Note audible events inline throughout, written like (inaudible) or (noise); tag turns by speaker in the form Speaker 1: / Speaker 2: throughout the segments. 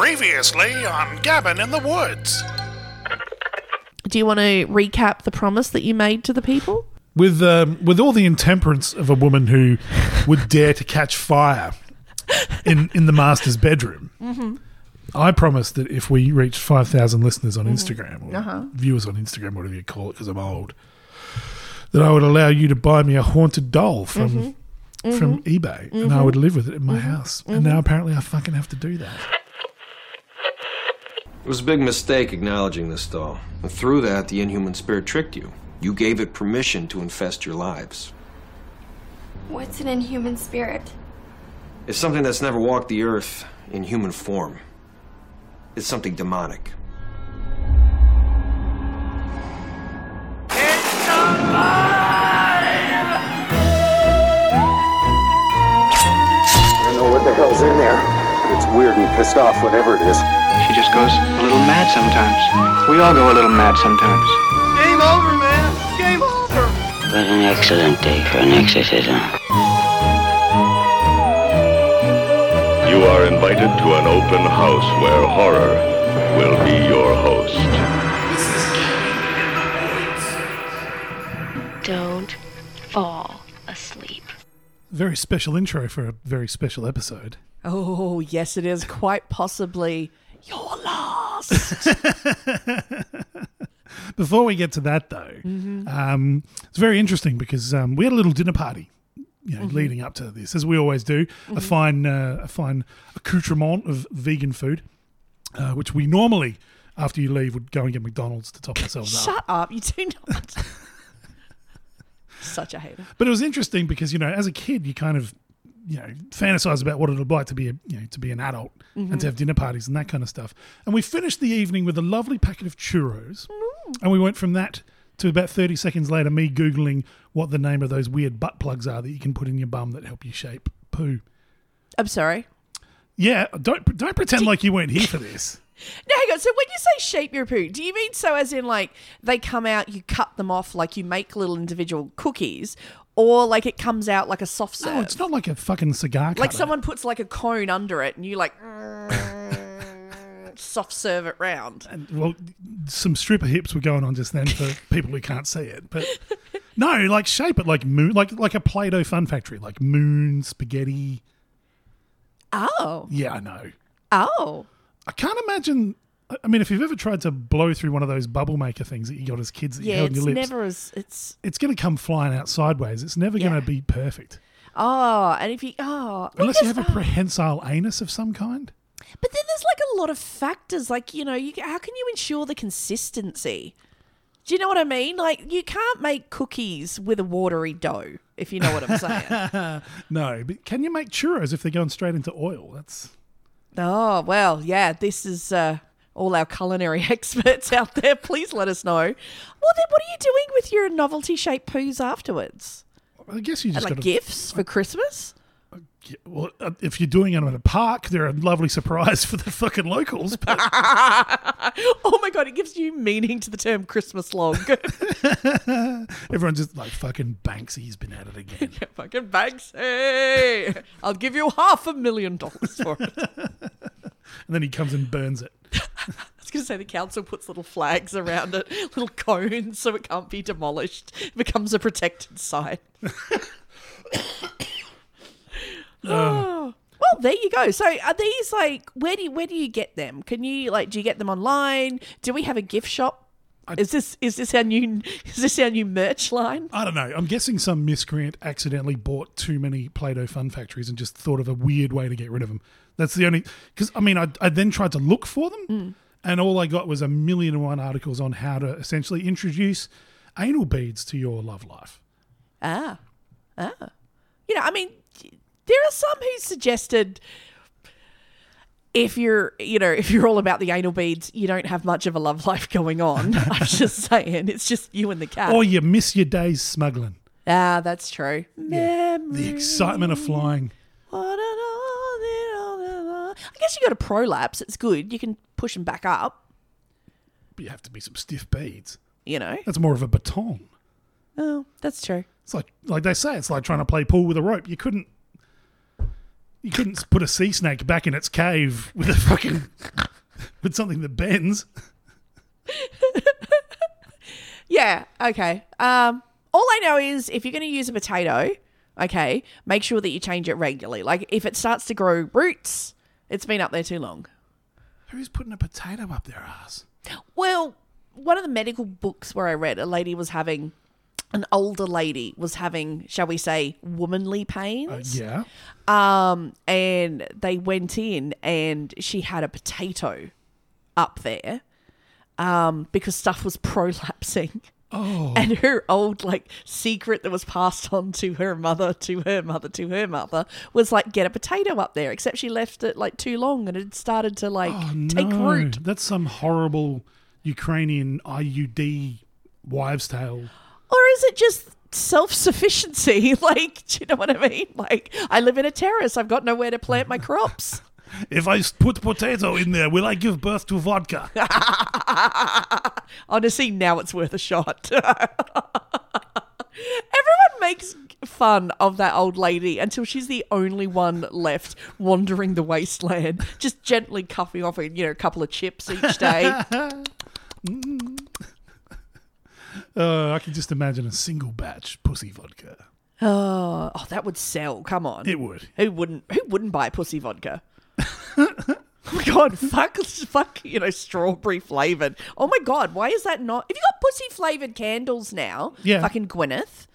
Speaker 1: Previously on Gavin in the Woods.
Speaker 2: Do you want to recap the promise that you made to the people?
Speaker 3: with um, with all the intemperance of a woman who would dare to catch fire in in the master's bedroom. Mm-hmm. I promised that if we reached five thousand listeners on mm-hmm. Instagram or uh-huh. viewers on Instagram, whatever you call it, because I'm old, that I would allow you to buy me a haunted doll from mm-hmm. from eBay, and I would live with it in my house. And now apparently I fucking have to do that.
Speaker 4: It was a big mistake acknowledging this doll. And through that, the inhuman spirit tricked you. You gave it permission to infest your lives.
Speaker 5: What's an inhuman spirit?
Speaker 4: It's something that's never walked the earth in human form. It's something demonic.
Speaker 6: I don't know what the hell's in there. But It's weird and pissed off, whatever it is.
Speaker 7: She just goes a little mad sometimes. We all go a little mad sometimes. Game over, man. Game over.
Speaker 8: What an excellent day for an exorcism.
Speaker 9: You are invited to an open house where horror will be your host.
Speaker 10: Don't fall asleep.
Speaker 3: Very special intro for a very special episode.
Speaker 2: Oh, yes, it is quite possibly your last. (laughs)
Speaker 3: Before we get to that, though, um, it's very interesting because um, we had a little dinner party, you know, leading up to this, as we always do. A fine, uh, a fine accoutrement of vegan food, uh, which we normally, after you leave, would go and get McDonald's to top (laughs) ourselves up.
Speaker 2: Shut up, you do not. (laughs) Such a hater.
Speaker 3: But it was interesting because you know, as a kid, you kind of you know fantasize about what it'll be like to be a, you know to be an adult and to mm-hmm. have dinner parties and that kind of stuff. And we finished the evening with a lovely packet of churros, mm. and we went from that to about thirty seconds later, me googling what the name of those weird butt plugs are that you can put in your bum that help you shape poo.
Speaker 2: I'm sorry.
Speaker 3: Yeah, don't don't pretend like you weren't here (laughs) for this.
Speaker 2: No, hang on. So when you say shape your poo, do you mean so as in like they come out, you cut them off, like you make little individual cookies, or like it comes out like a soft serve?
Speaker 3: No, it's not like a fucking cigar.
Speaker 2: like someone puts like a cone under it, and you like (laughs) soft serve it round.
Speaker 3: And, well, some stripper hips were going on just then for (laughs) people who can't see it. But no, like shape it like moon, like like a Play-Doh fun factory, like moon spaghetti.
Speaker 2: Oh,
Speaker 3: Yeah, I know.
Speaker 2: oh,
Speaker 3: I can't imagine. I- mean, if you've ever tried to blow through one of those bubble maker things that you got as kids that you
Speaker 2: yeah.
Speaker 3: held
Speaker 2: It's
Speaker 3: your lips,
Speaker 2: never as it's.
Speaker 3: it's going to come flying out sideways. It's never going to be perfect
Speaker 2: Oh, and if you oh,
Speaker 3: unless you have a prehensile anus of some kind.
Speaker 2: But then there's like a lot of factors, like you know, you how can you ensure the consistency? Do you know what I mean? Like you can't make cookies with a watery dough, if you know what I'm saying. (laughs)
Speaker 3: No, but can you make churros if they're going straight into oil? That's
Speaker 2: oh well, yeah. This is uh, all our culinary (laughs) experts out there. Please let us know. Well, then, what are you doing with your novelty shaped poos afterwards?
Speaker 3: I guess you just
Speaker 2: like
Speaker 3: got to
Speaker 2: gifts for Christmas?
Speaker 3: Yeah, well, uh, if you're doing it at a park, they're a lovely surprise (laughs) for the fucking locals. But (laughs)
Speaker 2: Oh my god, it gives you meaning to the term Christmas log.
Speaker 3: everyone's just like, fucking Banksy's been at it again.
Speaker 2: Fucking Banksy! I'll give you half a million dollars for it.
Speaker 3: And then he comes and burns it. (laughs)
Speaker 2: I was going to say the council puts little flags around it, (laughs) little cones, so it can't be demolished. It becomes a protected site. (laughs) (coughs) Oh. Well, there you go. So, are these like where do you, where do you get them? Can you like do you get them online? Do we have a gift shop? Is this is this our new is this our new merch line?
Speaker 3: I don't know. I'm guessing some miscreant accidentally bought too many Play-Doh fun factories and just thought of a weird way to get rid of them. That's the only because I mean I, I then tried to look for them, and all I got was a million and one articles on how to essentially introduce anal beads to your love life.
Speaker 2: Ah, ah. You know, I mean, there are some who suggested if you're, you know, if you're all about the anal beads, you don't have much of a love life going on. (laughs) I'm just saying, it's just you and the cat.
Speaker 3: Or you miss your days smuggling.
Speaker 2: ah, that's true.
Speaker 3: Yeah, The excitement of flying.
Speaker 2: I guess you got a prolapse. It's good. You can push them back up.
Speaker 3: But you have to be some stiff beads.
Speaker 2: You know.
Speaker 3: That's more of a baton.
Speaker 2: Oh, that's true.
Speaker 3: It's like like they say, it's like trying to play pool with a rope. You couldn't you couldn't put a sea snake back in its cave with a fucking (laughs) But something that bends. (laughs)
Speaker 2: Yeah, okay. Um, all I know is if you're going to use a potato, okay, make sure that you change it regularly. Like if it starts to grow roots, it's been up there too long.
Speaker 3: Who's putting a potato up their ass?
Speaker 2: Well, one of the medical books where I read, a lady was having, an older lady was having, shall we say, womanly pains.
Speaker 3: Yeah.
Speaker 2: Um, and they went in and she had a potato up there um, because stuff was (laughs) prolapsing.
Speaker 3: Oh.
Speaker 2: And her old like secret that was passed on to her mother, to her mother, to her mother was like get a potato up there. Except she left it like too long and it started to like oh, take
Speaker 3: Oh, no,
Speaker 2: root.
Speaker 3: That's some horrible Ukrainian IUD wives' tale.
Speaker 2: Or is it just self sufficiency? (laughs) Like, do you know what I mean? Like, I live in a terrace. I've got nowhere to plant my crops.
Speaker 3: If I put potato in there, will I give birth to vodka? (laughs)
Speaker 2: Honestly, now it's worth a shot. (laughs) Everyone makes fun of that old lady until she's the only one left wandering the wasteland, just gently cuffing off, you know, a couple of chips each day. (laughs)
Speaker 3: Uh, I can just imagine a single batch pussy vodka.
Speaker 2: Oh, oh, that would sell. Come on,
Speaker 3: It would.
Speaker 2: Who wouldn't? Who wouldn't buy pussy vodka? (laughs) oh my god, fuck, fuck, you know, strawberry flavored. Oh my god, why is that not? If you got pussy flavored candles now,
Speaker 3: Yeah.
Speaker 2: fucking Gwyneth,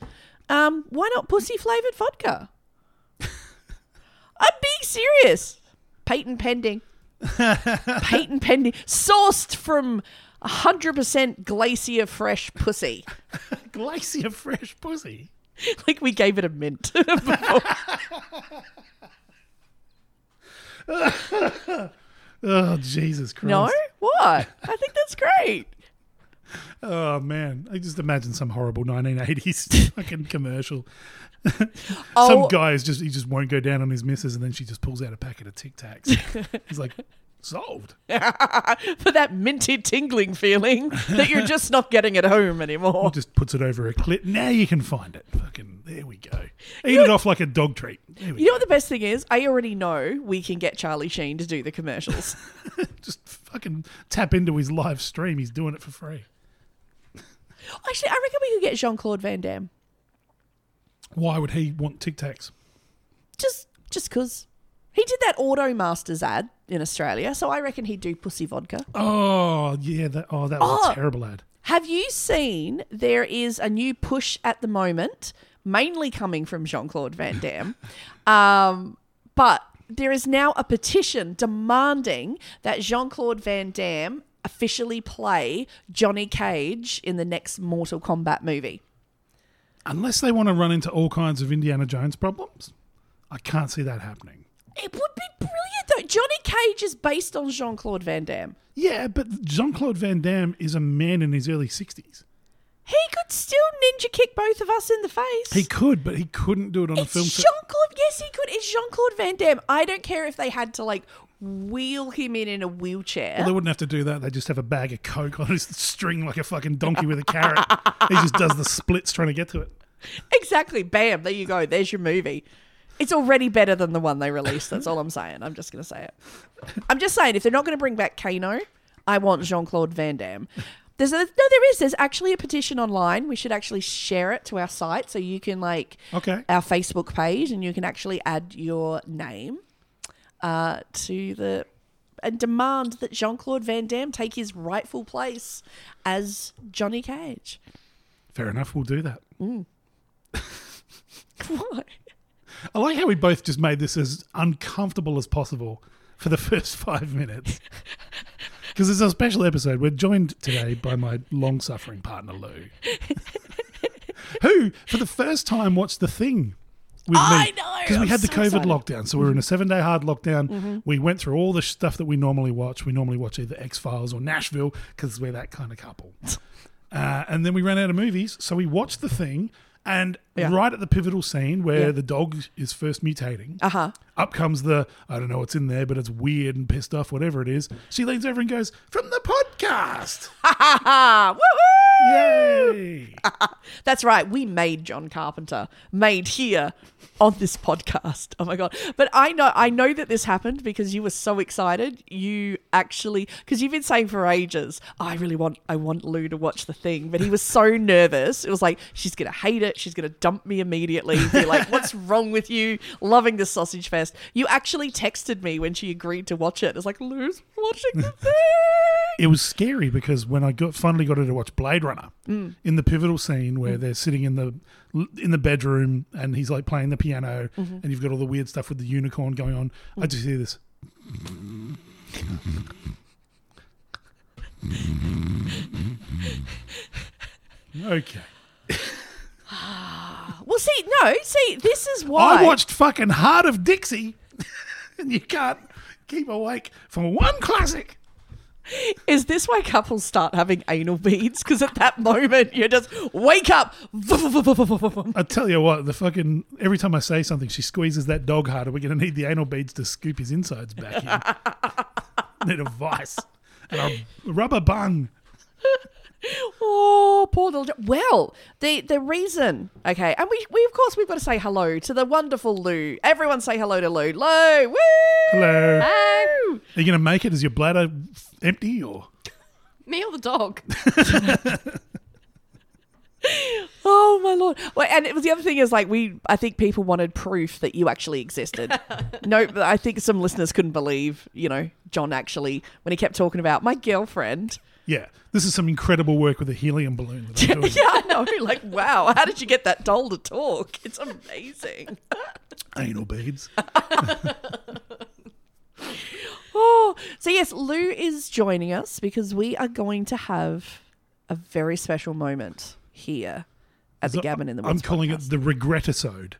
Speaker 2: um, why not pussy flavored vodka? (laughs) I'm being serious. Patent pending. Patent pending. Sourced from 100% glacier fresh pussy. (laughs)
Speaker 3: Glacier fresh pussy.
Speaker 2: like we gave it a mint. (laughs)
Speaker 3: Oh, Jesus Christ.
Speaker 2: no? What? I think that's great.
Speaker 3: Oh, man. I just imagine some horrible 1980s (laughs) fucking commercial.
Speaker 2: Oh.
Speaker 3: Some guy is just, he just won't go down on his missus and then she just pulls out a packet of Tic Tacs. He's like, solved. (laughs)
Speaker 2: For that minty tingling feeling that you're just not getting at home anymore.
Speaker 3: Just puts it over a clip. Now you can find it. Fucking, there we go. Eat it off like a dog treat. There we
Speaker 2: You know what the best thing is? I already know we can get Charlie Sheen to do the commercials. (laughs)
Speaker 3: Just fucking tap into his live stream. He's doing it for free.
Speaker 2: Actually, I reckon we could get Jean Claude Van Damme.
Speaker 3: Why would he want Tic Tacs?
Speaker 2: Just just because. He did that Auto Masters ad in Australia, so I reckon he'd do pussy vodka.
Speaker 3: Oh, yeah. That, oh, that was
Speaker 2: Oh.
Speaker 3: a terrible ad.
Speaker 2: Have you seen there is a new push at the moment, mainly coming from Jean Claude Van Damme, (laughs) um, but there is now a petition demanding that Jean Claude Van Damme officially play Johnny Cage in the next Mortal Kombat movie.
Speaker 3: Unless they want to run into all kinds of Indiana Jones problems, I can't see that happening.
Speaker 2: It would be brilliant though. Johnny Cage is based on Jean Claude Van Damme.
Speaker 3: Yeah, but Jean Claude Van Damme is a man in his early 60s.
Speaker 2: He could still ninja kick both of us in the face.
Speaker 3: He could, but he couldn't do it on a
Speaker 2: It's
Speaker 3: film
Speaker 2: Jean. Claude. Yes, he could. It's Jean Claude Van Damme. I don't care if they had to like wheel him in in a wheelchair.
Speaker 3: Well, they wouldn't have to do that. They just have a bag of Coke on his string like a fucking donkey with a carrot. he just does the splits trying to get to it. (laughs)
Speaker 2: exactly. Bam. There you go. There's your movie. It's already better than the one they released. That's all I'm saying. I'm just going to say it. I'm just saying if they're not going to bring back Kano, I want Jean Claude Van Damme. There's a, no, there is. There's actually a petition online. We should actually share it to our site so you can like
Speaker 3: Okay.
Speaker 2: our Facebook page and you can actually add your name uh, to the and demand that Jean Claude Van Damme take his rightful place as Johnny Cage.
Speaker 3: Fair enough, we'll do that. (laughs)
Speaker 2: Why?
Speaker 3: I like how we both just made this as uncomfortable as possible for the (laughs) first five minutes. (laughs) Because it's a special episode. We're joined today by my long suffering partner, Lou, (laughs) who, for the first time, watched The Thing with
Speaker 2: I
Speaker 3: me.
Speaker 2: know,
Speaker 3: Because we had the
Speaker 2: so
Speaker 3: COVID
Speaker 2: excited.
Speaker 3: lockdown. So we were in a seven day hard lockdown.
Speaker 2: Mhm.
Speaker 3: We went through all the stuff that we normally watch. We normally watch either X Files or Nashville because we're that kind of couple. Uh, and then we ran out of movies, so we watched the thing. And
Speaker 2: Yeah.
Speaker 3: right at the pivotal scene where
Speaker 2: Yeah.
Speaker 3: the dog is first mutating,
Speaker 2: Uh-huh.
Speaker 3: up comes the I don't know what's in there, but it's weird and pissed off, whatever it is. She leans over and goes, "From the podcast." (laughs)
Speaker 2: Ha ha ha! Woo hoo.
Speaker 3: Yay! (laughs)
Speaker 2: That's right. We made John Carpenter, made here on this podcast. Oh my god! But I know, I know that this happened because you were so excited. You actually, because you've been saying for ages, "Oh, I really want, I want Lou to watch the thing, but he was so nervous. It was like she's gonna hate it. She's gonna dump me immediately. Be like, (laughs) "What's wrong with you? Loving this sausage fest." You actually texted me when she agreed to watch it. It's like Lou's watching the (laughs) thing.
Speaker 3: It was scary because when I got finally got her to watch Blade Runner,
Speaker 2: Mm.
Speaker 3: in the pivotal scene where they're sitting in the in the bedroom and he's like playing the piano
Speaker 2: Mhm.
Speaker 3: and you've got all the weird stuff with the unicorn going on, I just hear this. (laughs) Okay.
Speaker 2: Well, see, no, see, this is why
Speaker 3: I watched fucking Heart of Dixie, (laughs) and you can't keep awake from one classic.
Speaker 2: Is this why couples start having anal beads? Because at that moment, you just wake up.
Speaker 3: I tell you what, the fucking every time I say something, she squeezes that dog harder. We're going to need the anal beads to scoop his insides back in. (laughs) need a vice and a rubber bung.
Speaker 2: Oh, poor little. Jo- Well, the the reason, okay, and we we of course we've got to say hello to the wonderful Lou. Everyone say hello to Lou. Lou, woo!
Speaker 3: Hello.
Speaker 2: Woo!
Speaker 3: Are you going to make it? Is your bladder empty or? (laughs)
Speaker 11: Me or the dog? (laughs)
Speaker 2: Oh my lord! Well, and it was the other thing is like we, I think people wanted proof that you actually existed. (laughs) no, but I think some listeners couldn't believe, you know, John actually when he kept talking about my girlfriend.
Speaker 3: Yeah, this is some incredible work with a helium balloon. That I'm (laughs) doing.
Speaker 2: yeah, I know. Like, wow, how did you get that doll to talk? It's amazing. (laughs)
Speaker 3: Anal beads. (laughs)
Speaker 2: Oh, so yes, Lou is joining us because we are going to have a very special moment here at the
Speaker 3: So
Speaker 2: Gavin in the
Speaker 3: I'm calling
Speaker 2: podcast.
Speaker 3: it the regretisode.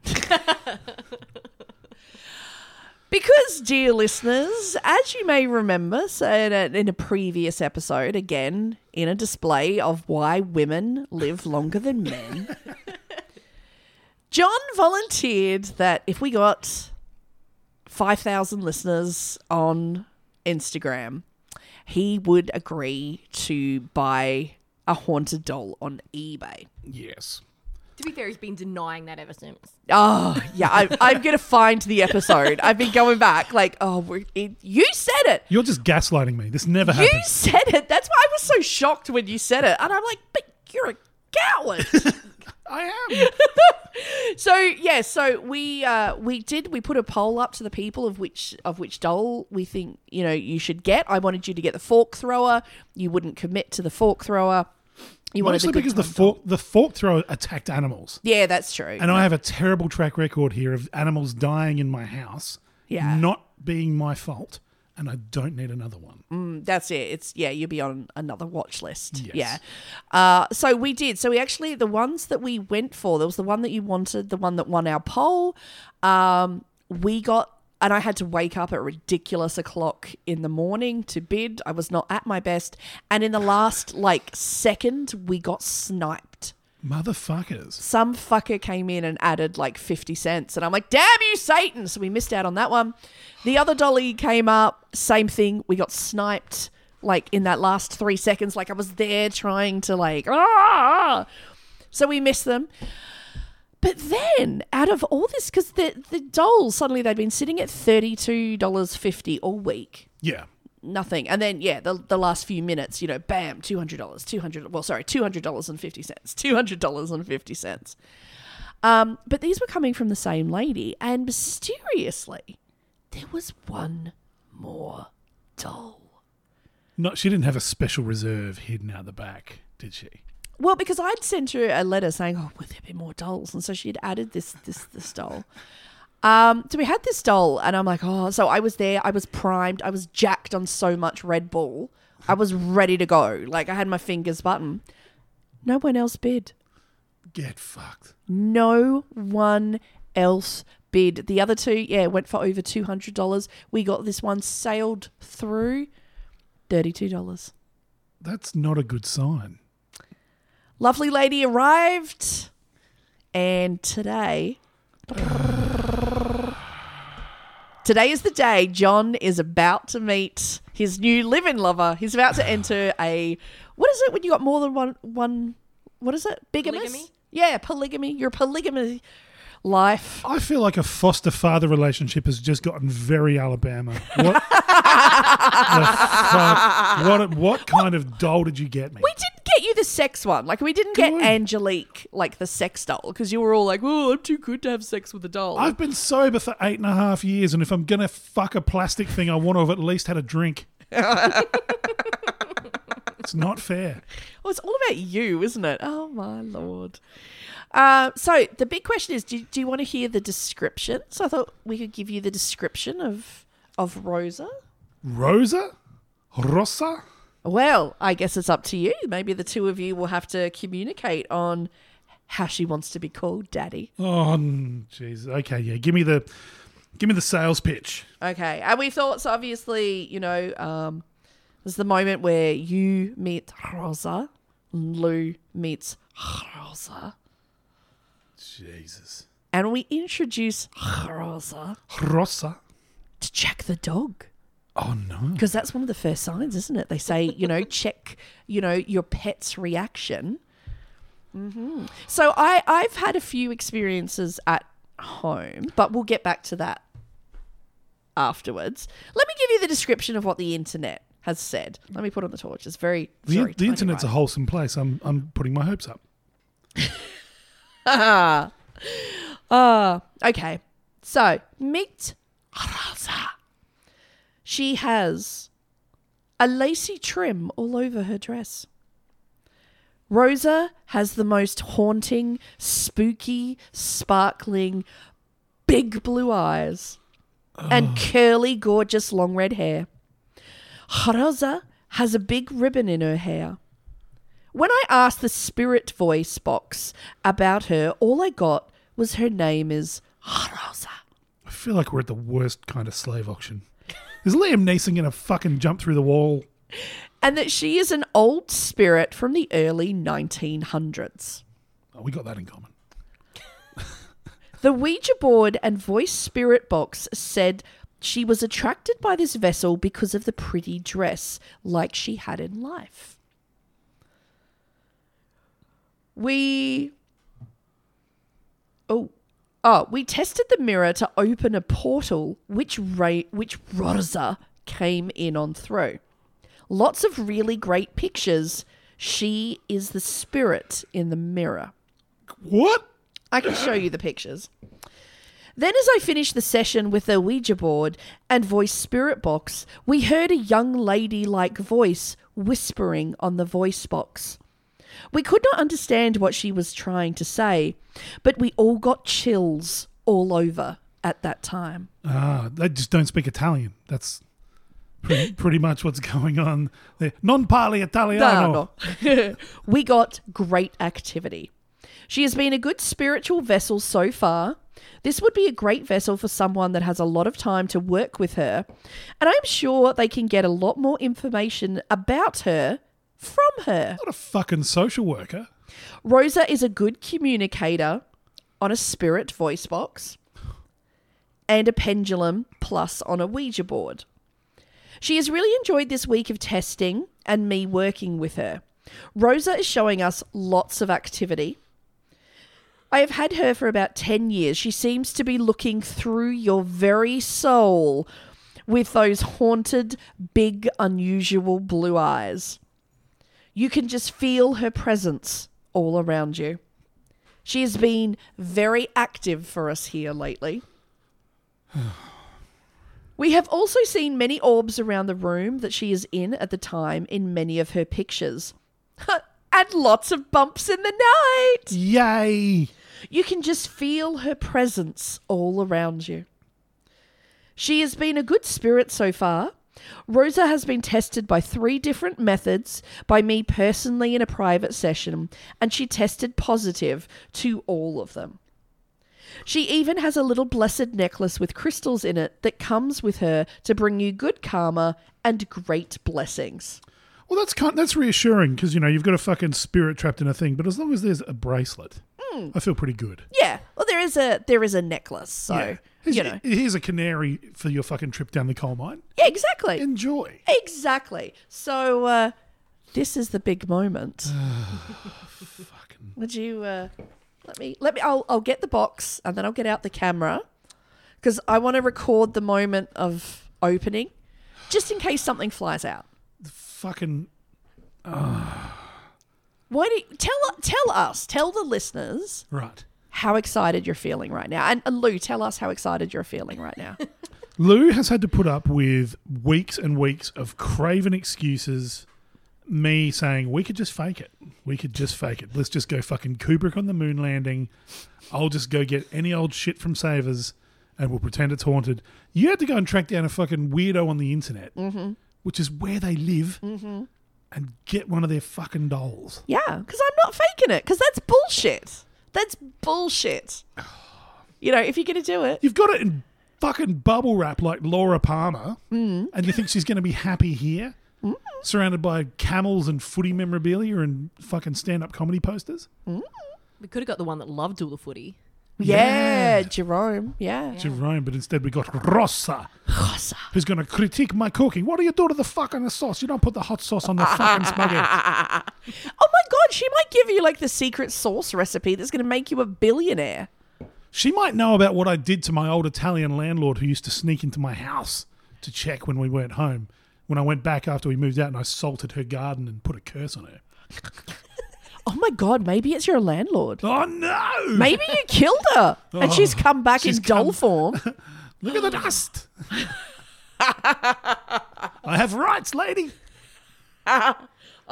Speaker 2: Because, dear listeners, as you may remember, so in a, in a previous episode, again, in a display of why women live longer than men, John volunteered that if we got 5,000 listeners on Instagram, he would agree to buy a haunted doll on eBay.
Speaker 3: Yes.
Speaker 11: To be fair, he's been denying that ever since.
Speaker 2: Oh, yeah. I, I'm going to find the episode. I've been going back, like, oh, we're, it, you said it.
Speaker 3: You're just gaslighting me. This never happened.
Speaker 2: You said it. That's why I was so shocked when you said it. And I'm like, but you're a coward. (laughs)
Speaker 3: I am. (laughs)
Speaker 2: so yeah, so we uh we did we put a poll up to the people of which of which doll we think, you know, you should get. I wanted you to get the fork thrower. You wouldn't commit to the fork thrower. You
Speaker 3: Mostly because the fork the fork thrower attacked animals.
Speaker 2: Yeah, that's true.
Speaker 3: And I have a terrible track record here of animals dying in my house.
Speaker 2: Yeah.
Speaker 3: Not being my fault. And I don't need another one.
Speaker 2: Mm, that's it. It's yeah, you'll be on another watch list.
Speaker 3: Yes.
Speaker 2: Yeah. Uh, so we did. So we actually the ones that we went for. There was the one that you wanted, the one that won our poll. Um, we got. And I had to wake up at ridiculous o'clock in the morning to bid. I was not at my best. And in the last like second, we got sniped.
Speaker 3: Motherfuckers.
Speaker 2: Some fucker came in and added like 50 cents. And I'm like, damn you, Satan. So we missed out on that one. The other dolly came up, same thing. We got sniped like in that last three seconds. Like I was there trying to like, ah. So we missed them. But then, out of all this, because the the dolls suddenly they'd been sitting at thirty two dollars fifty all week,
Speaker 3: Yeah.
Speaker 2: nothing, and then yeah, the the last few minutes, you know, bam, two hundred dollars, two hundred. Well, sorry, two hundred dollars and fifty cents, two hundred dollars and fifty cents. Um, but these were coming from the same lady, and mysteriously, there was one more doll.
Speaker 3: Not she didn't have a special reserve hidden out the back, did she?
Speaker 2: Well, because I'd sent her a letter saying, "Oh, will there be more dolls?" and so she'd added this this this doll. Um, so we had this doll, and I'm like, oh, so I was there, I was primed, I was jacked on so much Red Bull, I was ready to go. Like I had my fingers button. No one else bid.
Speaker 3: Get fucked.
Speaker 2: No one else bid. The other two, yeah, went for over two hundred dollars. We got this one sailed through thirty-two dollars.
Speaker 3: That's not a good sign.
Speaker 2: Lovely lady arrived, and today (sighs) Today is the day John is about to meet his new live-in lover. He's about to enter a what is it when you got more than one one what is it? Bigamous?
Speaker 11: Polygamy?
Speaker 2: Yeah, polygamy. Your polygamy life.
Speaker 3: I feel like a foster father relationship has just gotten very Alabama. What (laughs) the fuck? What, what kind of doll did you get me?
Speaker 2: We didn't get you the sex one. Like we didn't get Angelique like the sex doll because you were all like, "Oh, I'm too good to have sex with a doll."
Speaker 3: I've been sober for eight and a half years, and if I'm gonna fuck a plastic thing, I want to have at least had a drink. (laughs) it's not fair.
Speaker 2: Well, it's all about you, isn't it? Oh my lord. Uh, so the big question is, do, do you want to hear the description? So I thought we could give you the description of of Rosa.
Speaker 3: Rosa, Rosa.
Speaker 2: Well, I guess it's up to you. Maybe the two of you will have to communicate on how she wants to be called, Daddy.
Speaker 3: Oh, jeez. Okay, yeah. Give me the, give me the sales pitch.
Speaker 2: Okay, and we thought so. Obviously, you know, um, there's the moment where you meet Rosa, Lou meets Rosa,
Speaker 3: Jesus.
Speaker 2: and we introduce Rosa
Speaker 3: Rosa.
Speaker 2: to check the dog.
Speaker 3: Oh no.
Speaker 2: Because that's one of the first signs, isn't it? They say, you know, (laughs) check, you know, your pet's reaction. hmm So I, I've had a few experiences at home, but we'll get back to that afterwards. Let me give you the description of what the internet has said. Let me put on the torch. It's very,
Speaker 3: The,
Speaker 2: very
Speaker 3: the internet's a wholesome place. I'm I'm putting my hopes up. (laughs)
Speaker 2: Ah, uh, okay. So meet. She has a lacy trim all over her dress. Rosa has the most haunting, spooky, sparkling, big blue eyes and curly, gorgeous, long red hair. Rosa has a big ribbon in her hair. When I asked the spirit voice box about her, all I got was her name is Rosa.
Speaker 3: I feel like we're at the worst kind of slave auction. Is Liam Neeson gonna fucking jump through the wall?
Speaker 2: And that she is an old spirit from the early 1900s.
Speaker 3: Oh, we got that in common. (laughs)
Speaker 2: The Ouija board and voice spirit box said she was attracted by this vessel because of the pretty dress, like she had in life. We. Oh. Oh, we tested the mirror to open a portal which Ra- which Rosa came in on through. Lots of really great pictures. She is the spirit in the mirror.
Speaker 3: What?
Speaker 2: I can show you the pictures. Then, as I finished the session with the Ouija board and voice spirit box, we heard a young lady like voice whispering on the voice box. We could not understand what she was trying to say, but we all got chills all over at that time.
Speaker 3: Ah, they just don't speak Italian. That's pretty, (laughs) pretty much what's going on there. Non parli Italiano.
Speaker 2: No, (laughs) we got great activity. She has been a good spiritual vessel so far. This would be a great vessel for someone that has a lot of time to work with her, and I'm sure they can get a lot more information about her from her.
Speaker 3: What a fucking social worker.
Speaker 2: Rosa is a good communicator on a spirit voice box and a pendulum plus on a Ouija board. She has really enjoyed this week of testing and me working with her. Rosa is showing us lots of activity. I have had her for about 10 years. She seems to be looking through your very soul with those haunted, big, unusual blue eyes. You can just feel her presence all around you. She has been very active for us here lately. (sighs) We have also seen many orbs around the room that she is in at the time in many of her pictures. (laughs) and lots of bumps in the night.
Speaker 3: Yay.
Speaker 2: You can just feel her presence all around you. She has been a good spirit so far. Rosa has been tested by three different methods by me personally in a private session, and she tested positive to all of them. She even has a little blessed necklace with crystals in it that comes with her to bring you good karma and great blessings.
Speaker 3: Well, that's kind that's reassuring because you know you've got a fucking spirit trapped in a thing, but as long as there's a bracelet, hmm. I feel pretty good.
Speaker 2: Yeah, well, there is a there is a necklace, so
Speaker 3: Yeah. Here's,
Speaker 2: you know.
Speaker 3: here's a canary for your fucking trip down the coal mine.
Speaker 2: Yeah, exactly.
Speaker 3: Enjoy.
Speaker 2: Exactly. So uh, this is the big moment. (sighs) Fucking. Would you uh, let me let me I'll I'll get the box and then I'll get out the camera because I want to record the moment of opening just in case something flies out.
Speaker 3: The Fucking. Uh.
Speaker 2: Why do you, tell tell us, tell the listeners
Speaker 3: Right.
Speaker 2: How excited you're feeling right now. And, and Lou, tell us how excited you're feeling right now. (laughs)
Speaker 3: Lou has had to put up with weeks and weeks of craven excuses. Me saying we could just fake it. We could just fake it. Let's just go fucking Kubrick on the moon landing. I'll just go get any old shit from Savers and we'll pretend it's haunted. You had to go and track down a fucking weirdo on the internet, mm-hmm. which is where they live, mm-hmm. and get one of their fucking dolls.
Speaker 2: Yeah, because I'm not faking it. Because that's bullshit. That's bullshit. You know, if you're gonna do it,
Speaker 3: You've got it in fucking bubble wrap like Laura Palmer, and you think she's going to be happy here, surrounded by camels and footy memorabilia and fucking stand-up comedy posters.
Speaker 11: We could have got the one that loved all the footy.
Speaker 2: Yeah, Jerome, yeah.
Speaker 3: Jerome, but instead we got Rossa,
Speaker 2: Rosa.
Speaker 3: who's going to critique my cooking. What do you do to the fucking sauce? You don't put the hot sauce on the fucking spaghetti. (laughs)
Speaker 2: Oh my god, she might give you like the secret sauce recipe that's gonna make you a billionaire.
Speaker 3: She might know about what I did to my old Italian landlord who used to sneak into my house to check when we weren't home. When I went back after we moved out and I salted her garden and put a curse on her. (laughs)
Speaker 2: Oh my god, maybe it's your landlord.
Speaker 3: Oh no!
Speaker 2: Maybe you killed her and she's oh, come back
Speaker 3: she's
Speaker 2: in doll
Speaker 3: come-
Speaker 2: form. (laughs) (gasps)
Speaker 3: Look at the dust. I have rights, lady.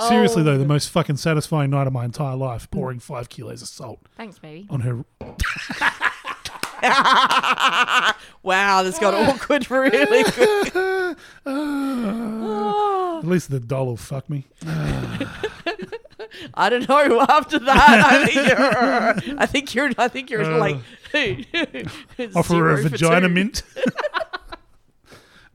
Speaker 3: Seriously though, the most fucking satisfying night of my entire life, pouring five kilos of salt
Speaker 11: Thanks, baby.
Speaker 3: on her. (laughs)
Speaker 2: wow, this got awkward really quick. (laughs)
Speaker 3: At least the doll will fuck me.
Speaker 2: I don't know. (laughs) After that, I think you're. (laughs) I think you're. I think you're
Speaker 3: Uh,
Speaker 2: like. (laughs)
Speaker 3: Offer her a vagina
Speaker 2: two.
Speaker 3: mint.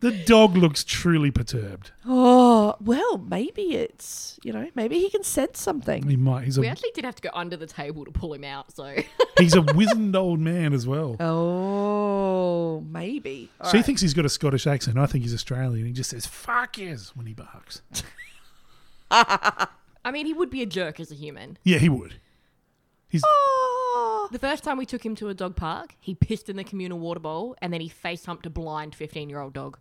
Speaker 3: the dog looks truly perturbed.
Speaker 2: Oh well, maybe it's you know maybe he can sense something.
Speaker 3: He might. He's
Speaker 11: We actually did have to go under the table to pull him out, so
Speaker 3: he's a wizened old man as well.
Speaker 2: Oh, maybe. All
Speaker 3: she
Speaker 2: right.
Speaker 3: thinks he's got a Scottish accent. I think he's Australian. He just says "fuck yes" when he barks.
Speaker 11: I mean, he would be a jerk as a human.
Speaker 3: Yeah, he would. He's
Speaker 2: Oh,
Speaker 11: The first time we took him to a dog park, he pissed in the communal water bowl and then he face humped a blind 15 year old dog.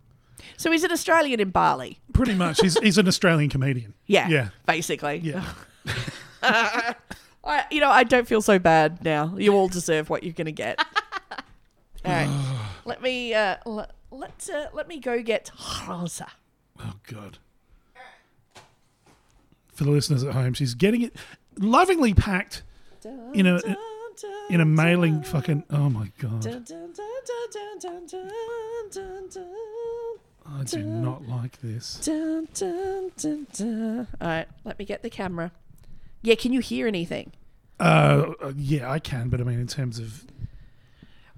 Speaker 2: so he's an Australian in Bali.
Speaker 3: pretty much. He's he's an Australian comedian. (laughs)
Speaker 2: Yeah,
Speaker 3: Yeah.
Speaker 2: basically.
Speaker 3: Yeah. (laughs)
Speaker 2: I, you know, I don't feel so bad now. You all deserve what you're going to get. (laughs) all right, (sighs) let me uh, let let, uh, let me go get Rosa.
Speaker 3: Oh God. For the listeners at home, she's getting it lovingly packed in a in a mailing fucking. Oh my God. I do not like this.
Speaker 2: All right, let me get the camera. Yeah, can you hear anything?
Speaker 3: Uh, uh, yeah, I can, but I mean, in terms of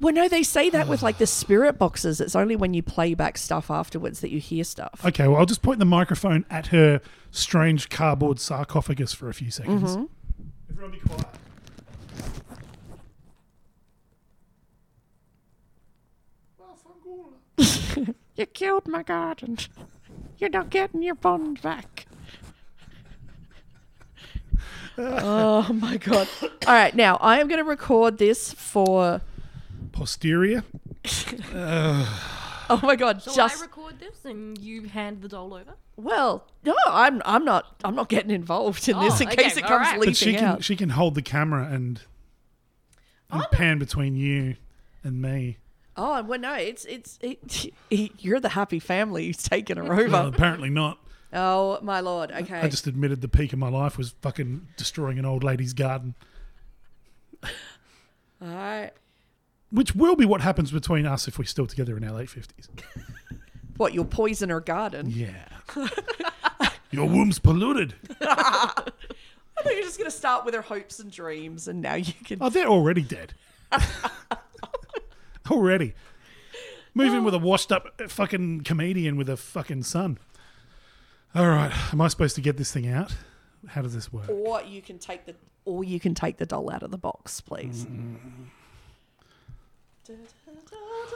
Speaker 2: Well, no, they say that with like the spirit boxes. It's only when you play back stuff afterwards that you hear stuff.
Speaker 3: okay, well, I'll just point the microphone at her strange cardboard sarcophagus for a few seconds.
Speaker 2: Mm-hmm.
Speaker 3: Everyone, be quiet. (laughs)
Speaker 2: You killed my garden. You're not getting your bond back. (laughs) oh my god. All right, now I am going to record this for.
Speaker 3: Posterior. (laughs)
Speaker 2: Oh my god,
Speaker 11: Shall
Speaker 2: just
Speaker 11: I record this and you hand the doll over?
Speaker 2: well, no, I'm I'm not I'm not getting involved in this
Speaker 11: Oh,
Speaker 2: in
Speaker 11: okay,
Speaker 2: case it comes
Speaker 11: right. But
Speaker 2: leaping
Speaker 3: But she can
Speaker 2: out.
Speaker 3: she can hold the camera and and pan between you and me.
Speaker 2: Oh well, no, it's it's it, (laughs) you're the happy family who's taken her over.
Speaker 3: Well, apparently not.
Speaker 2: oh my lord. Okay.
Speaker 3: I just admitted the peak of my life was fucking destroying an old lady's garden,
Speaker 2: All right.
Speaker 3: Which will be what happens between us if we're still together in our late fifties. (laughs)
Speaker 2: What? You'll poison her garden?
Speaker 3: Yeah. (laughs) Your womb's polluted. (laughs)
Speaker 2: I thought you're just gonna start with her hopes and dreams, and now you can.
Speaker 3: Oh, they're already dead. already. Move in oh. with a washed up fucking comedian with a fucking son. All right. Am I supposed to get this thing out? How does this work?
Speaker 2: Or you can take the or you can take the doll out of the box, please. Mm-hmm.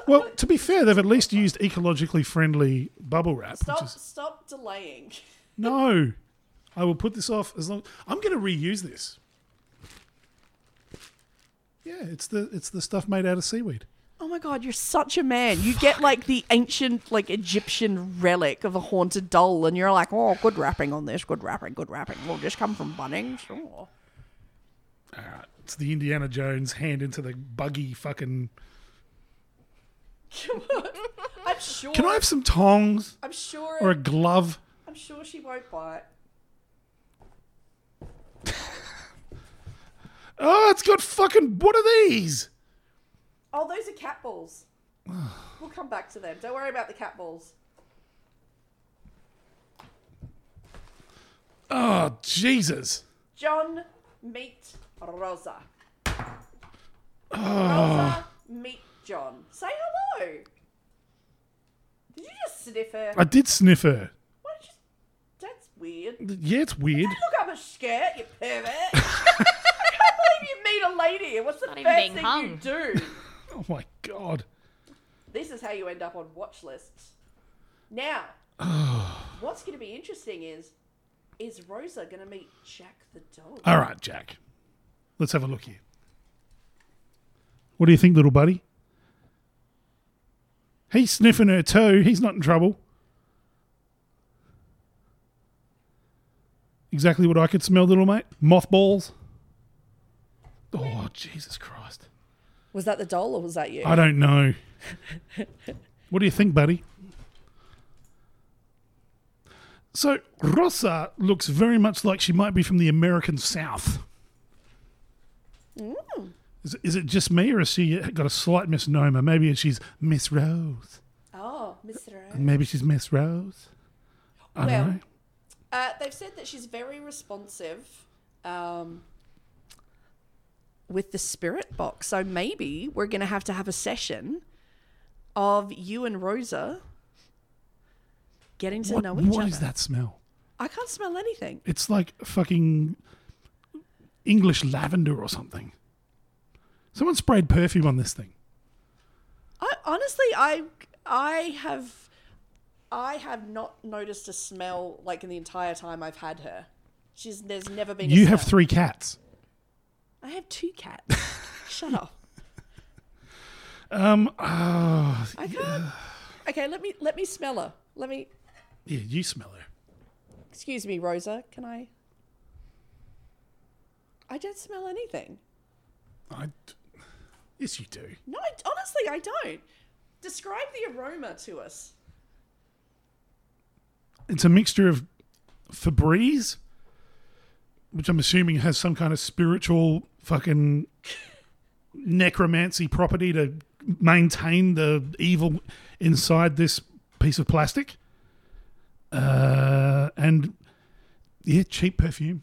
Speaker 3: Well, to be fair, they've at least used ecologically friendly bubble wrap.
Speaker 2: Stop!
Speaker 3: Is,
Speaker 2: Stop delaying.
Speaker 3: no, I will put this off as long. I'm going to reuse this. Yeah, it's the it's the stuff made out of seaweed.
Speaker 2: Oh my god, you're such a man. You get like the ancient, like Egyptian relic of a haunted doll, and you're like, oh, good wrapping on this, good wrapping, good wrapping. Will just come from Bunnings. Oh.
Speaker 3: It's the Indiana Jones hand into the buggy fucking.
Speaker 2: I'm sure.
Speaker 3: Can I have some tongs
Speaker 2: I'm sure.
Speaker 3: or a glove?
Speaker 2: I'm sure she won't bite.
Speaker 3: Oh, it's got fucking. What are these?
Speaker 2: Oh, those are cat balls. we'll come back to them. Don't worry about the cat balls.
Speaker 3: Oh, Jesus.
Speaker 2: John, meet Rosa.
Speaker 3: Oh.
Speaker 2: Rosa, meet John. Say hello. Did you just sniff her?
Speaker 3: I did sniff her. Why?
Speaker 2: That's weird.
Speaker 3: Yeah, it's weird.
Speaker 2: Look up a skirt, you pervert. (laughs) I can't believe you meet a lady. What's the
Speaker 11: Not
Speaker 2: first
Speaker 11: being
Speaker 2: thing
Speaker 11: hung.
Speaker 2: you do? (laughs)
Speaker 3: Oh my god.
Speaker 2: This is how you end up on watch lists. Now, (sighs) what's going to be interesting is, is Rosa going to meet Jack the dog?
Speaker 3: All right, Jack. Let's have a look here. What do you think, little buddy? He's sniffing her too. He's not in trouble. Exactly what I could smell, little mate. Mothballs. Oh, Jesus Christ.
Speaker 2: Was that the doll or was that you?
Speaker 3: I don't know. (laughs) what do you think, buddy? So, Rosa looks very much like she might be from the American South.
Speaker 2: Mm.
Speaker 3: Is, is it just me, or has she got a slight misnomer? Maybe she's Miss Rose.
Speaker 2: Oh, Mr. Rose.
Speaker 3: Maybe she's Miss Rose. I
Speaker 2: Well. Uh, they've said that she's very responsive um, with the spirit box. So maybe we're going to have to have a session of you and Rosa getting to
Speaker 3: What,
Speaker 2: know each
Speaker 3: what
Speaker 2: other.
Speaker 3: What is that smell?
Speaker 2: I can't smell anything.
Speaker 3: It's like fucking English lavender or something. Someone sprayed perfume on this thing.
Speaker 2: I honestly, I I have I have not noticed a smell like in the entire time I've had her. She's there's never been. A
Speaker 3: You have
Speaker 2: smell.
Speaker 3: three cats.
Speaker 2: I have two cats. (laughs) Shut up.
Speaker 3: Um. ah,
Speaker 2: I can't. Okay, let me let me smell her. Let me.
Speaker 3: yeah, you smell her.
Speaker 2: Excuse me, Rosa. Can I? I don't smell anything.
Speaker 3: I. Yes, you do.
Speaker 2: No, I, honestly, I don't. Describe the aroma to us.
Speaker 3: It's a mixture of Febreze, which I'm assuming has some kind of spiritual fucking (laughs) necromancy property to maintain the evil inside this piece of plastic. Uh, and yeah, cheap perfume.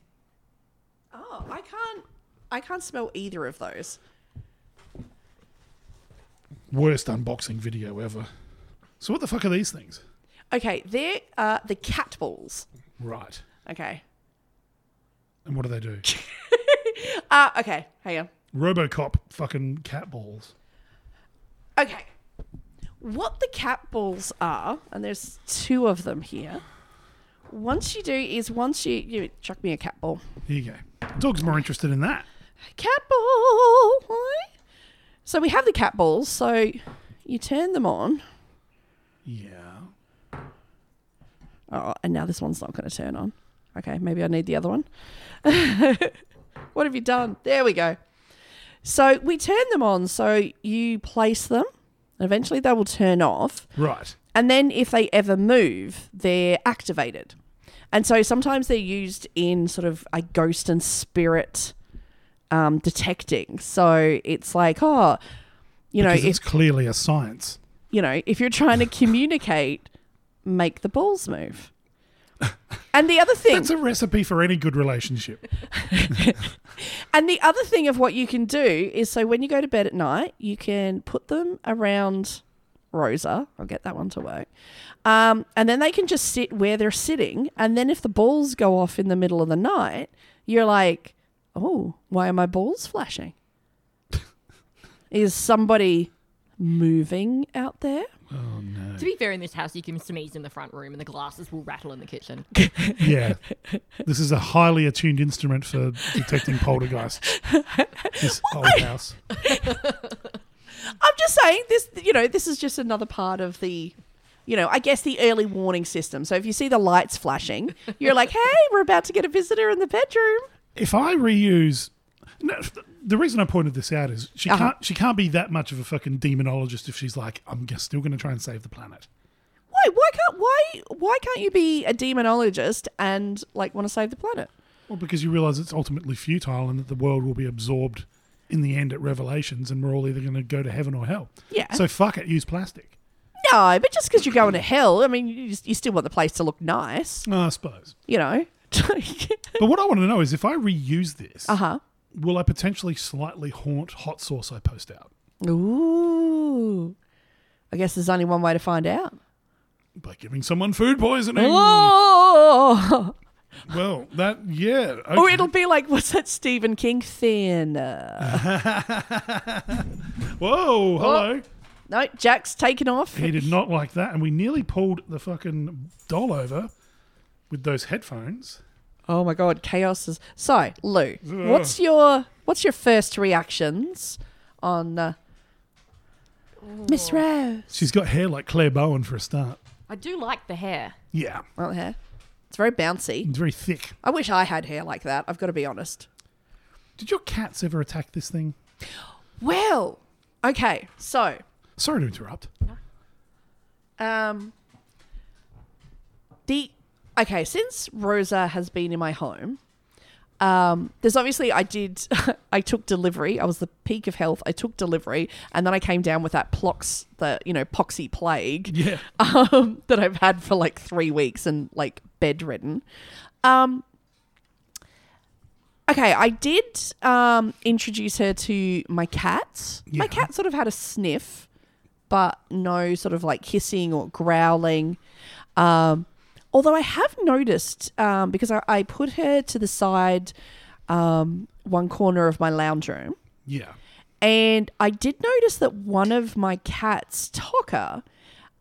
Speaker 2: Oh, I can't. I can't smell either of those.
Speaker 3: Worst unboxing video ever. So what the fuck are these things?
Speaker 2: Okay, they're uh, the cat balls.
Speaker 3: Right.
Speaker 2: Okay.
Speaker 3: And what do they do? (laughs)
Speaker 2: Uh, okay, hang on.
Speaker 3: Robocop fucking cat balls.
Speaker 2: Okay. What the cat balls are, and there's two of them here. Once you do is once you you chuck me a cat ball.
Speaker 3: Here you go. Dog's more interested in that.
Speaker 2: Cat ball. So we have the cat balls. So you turn them on.
Speaker 3: Yeah.
Speaker 2: Oh, and now this one's not going to turn on. Okay, maybe I need the other one. (laughs) what have you done? There we go. So we turn them on. So you place them. And eventually they will turn off.
Speaker 3: Right.
Speaker 2: And then if they ever move, they're activated. And so sometimes they're used in sort of a ghost and spirit um, detecting. So it's like, oh, you know,
Speaker 3: Because
Speaker 2: if
Speaker 3: it's clearly a science.
Speaker 2: you know, if you're trying to communicate, make the balls move. (laughs) And the other thing,
Speaker 3: That's a recipe for any good relationship. (laughs)
Speaker 2: and the other thing of what you can do is so when you go to bed at night, you can put them around Rosa. I'll get that one to work. Um, and then they can just sit where they're sitting. And then if the balls go off in the middle of the night, you're like, oh, why are my balls flashing? is somebody moving out there.
Speaker 3: Oh no.
Speaker 11: To be fair, in this house, you can sneeze in the front room and the glasses will rattle in the kitchen. (laughs)
Speaker 3: Yeah. This is a highly attuned instrument for detecting poltergeists. This old house. (laughs)
Speaker 2: I'm just saying this. You know, this is just another part of the. You know, I guess the early warning system. So if you see the lights flashing, you're like, "Hey, we're about to get a visitor in the bedroom."
Speaker 3: If I reuse no, the reason I pointed this out is she
Speaker 2: Uh-huh.
Speaker 3: can't she can't be that much of a fucking demonologist if she's like, I'm g- still gonna try and save the planet.
Speaker 2: Why? Why can't? Why? Why can't you be a demonologist and like want to save the planet?
Speaker 3: Well, because you realise it's ultimately futile and that the world will be absorbed in the end at Revelations and we're all either gonna go to heaven or hell.
Speaker 2: Yeah.
Speaker 3: So fuck it, use plastic.
Speaker 2: No, but just because you're going to hell, I mean, you, just- you still want the place to look nice.
Speaker 3: I suppose.
Speaker 2: You know. (laughs)
Speaker 3: But what I want to know is if I reuse this,
Speaker 2: uh huh.
Speaker 3: will I potentially slightly haunt hot sauce I post out?
Speaker 2: Ooh. I guess there's only one way to find out.
Speaker 3: By giving someone food poisoning.
Speaker 2: Oh.
Speaker 3: Well, that yeah. (laughs)
Speaker 2: Or it'll be like, what's that Stephen King thing? (laughs) Uh,
Speaker 3: Whoa, hello.
Speaker 2: no, Jack's taken off.
Speaker 3: He did not like that, and we nearly pulled the fucking doll over with those headphones.
Speaker 2: Oh my god, chaos is. So, Lou, what's your what's your first reactions on uh, Miss Rose?
Speaker 3: She's got hair like Clare Bowen for a start.
Speaker 11: I do like the hair.
Speaker 3: Yeah,
Speaker 2: Well, hair. It's very bouncy.
Speaker 3: it's very thick.
Speaker 2: I wish I had hair like that. I've got to be honest.
Speaker 3: Did your cats ever attack this thing?
Speaker 2: Well, okay, so
Speaker 3: Sorry to interrupt.
Speaker 2: um, the okay since Rosa has been in my home, um, there's obviously I did (laughs) I took delivery. I was the peak of health. I took delivery, and then I came down with that plox, the you know poxy plague,
Speaker 3: Yeah. (laughs)
Speaker 2: um, that I've had for like three weeks and like bedridden. Um, okay, I did um, introduce her to my cat. My cat sort of had a sniff, but no sort of like hissing or growling. Um, although I have noticed um, because I, I put her to the side, um, one corner of my lounge room.
Speaker 3: Yeah.
Speaker 2: And I did notice that one of my cats, Tocker,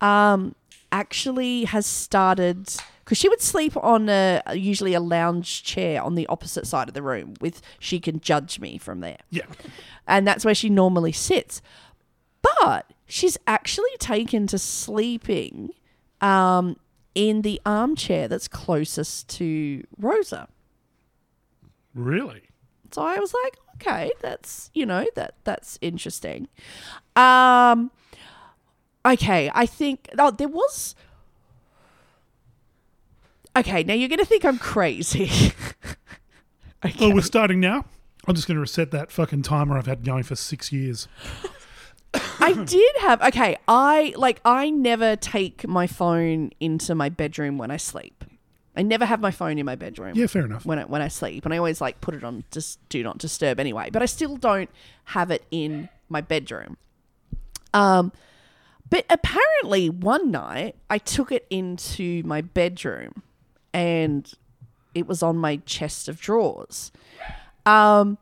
Speaker 2: um, actually has started because she would sleep on a usually a lounge chair on the opposite side of the room with she can judge me from there.
Speaker 3: Yeah.
Speaker 2: And that's where she normally sits. But she's actually taken to sleeping um, in the armchair that's closest to Rosa.
Speaker 3: Really?
Speaker 2: So I was like, okay, that's you know that that's interesting. Um, okay, I think oh there was. Okay, now you're gonna think I'm crazy. (laughs)
Speaker 3: Oh, we're starting now. I'm just going to reset that fucking timer I've had going for six years. (coughs)
Speaker 2: I did have okay. I like I never take my phone into my bedroom when I sleep. I never have my phone in my bedroom.
Speaker 3: Yeah, fair enough.
Speaker 2: When I, when I sleep, and I always like put it on just do not disturb anyway. But I still don't have it in my bedroom. Um, but apparently one night I took it into my bedroom, and it was on my chest of drawers. Um,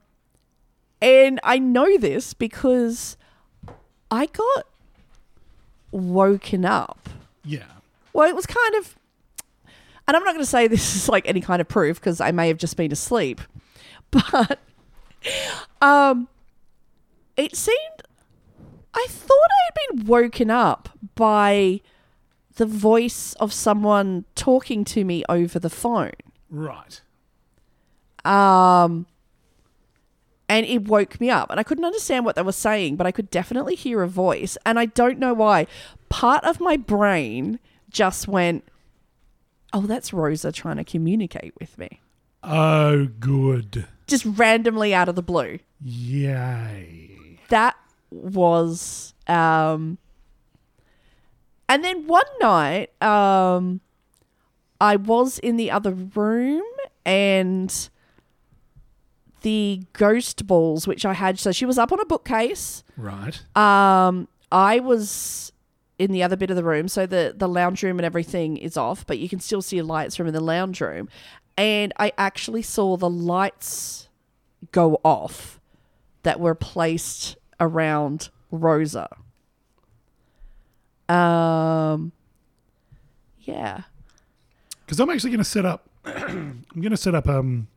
Speaker 2: and I know this because I got woken up.
Speaker 3: Yeah.
Speaker 2: Well, it was kind of, and I'm not going to say this is like any kind of proof because I may have just been asleep, (laughs) but um, it seemed I thought I had been woken up by the voice of someone talking to me over the phone.
Speaker 3: Right.
Speaker 2: Um, and it woke me up, and I couldn't understand what they were saying, but I could definitely hear a voice, and I don't know why. Part of my brain just went, "Oh, that's Rosa trying to communicate with me,"
Speaker 3: Oh, good.
Speaker 2: just randomly out of the blue.
Speaker 3: Yay.
Speaker 2: That was, um, and then one night, um, I was in the other room and the ghost balls which I had so she was up on a bookcase
Speaker 3: Right.
Speaker 2: um I was in the other bit of the room so the the lounge room and everything is off but you can still see lights from in the lounge room and I actually saw the lights go off that were placed around Rosa Um, yeah.
Speaker 3: Because I'm actually going to set up. (clears throat) I'm going to set up um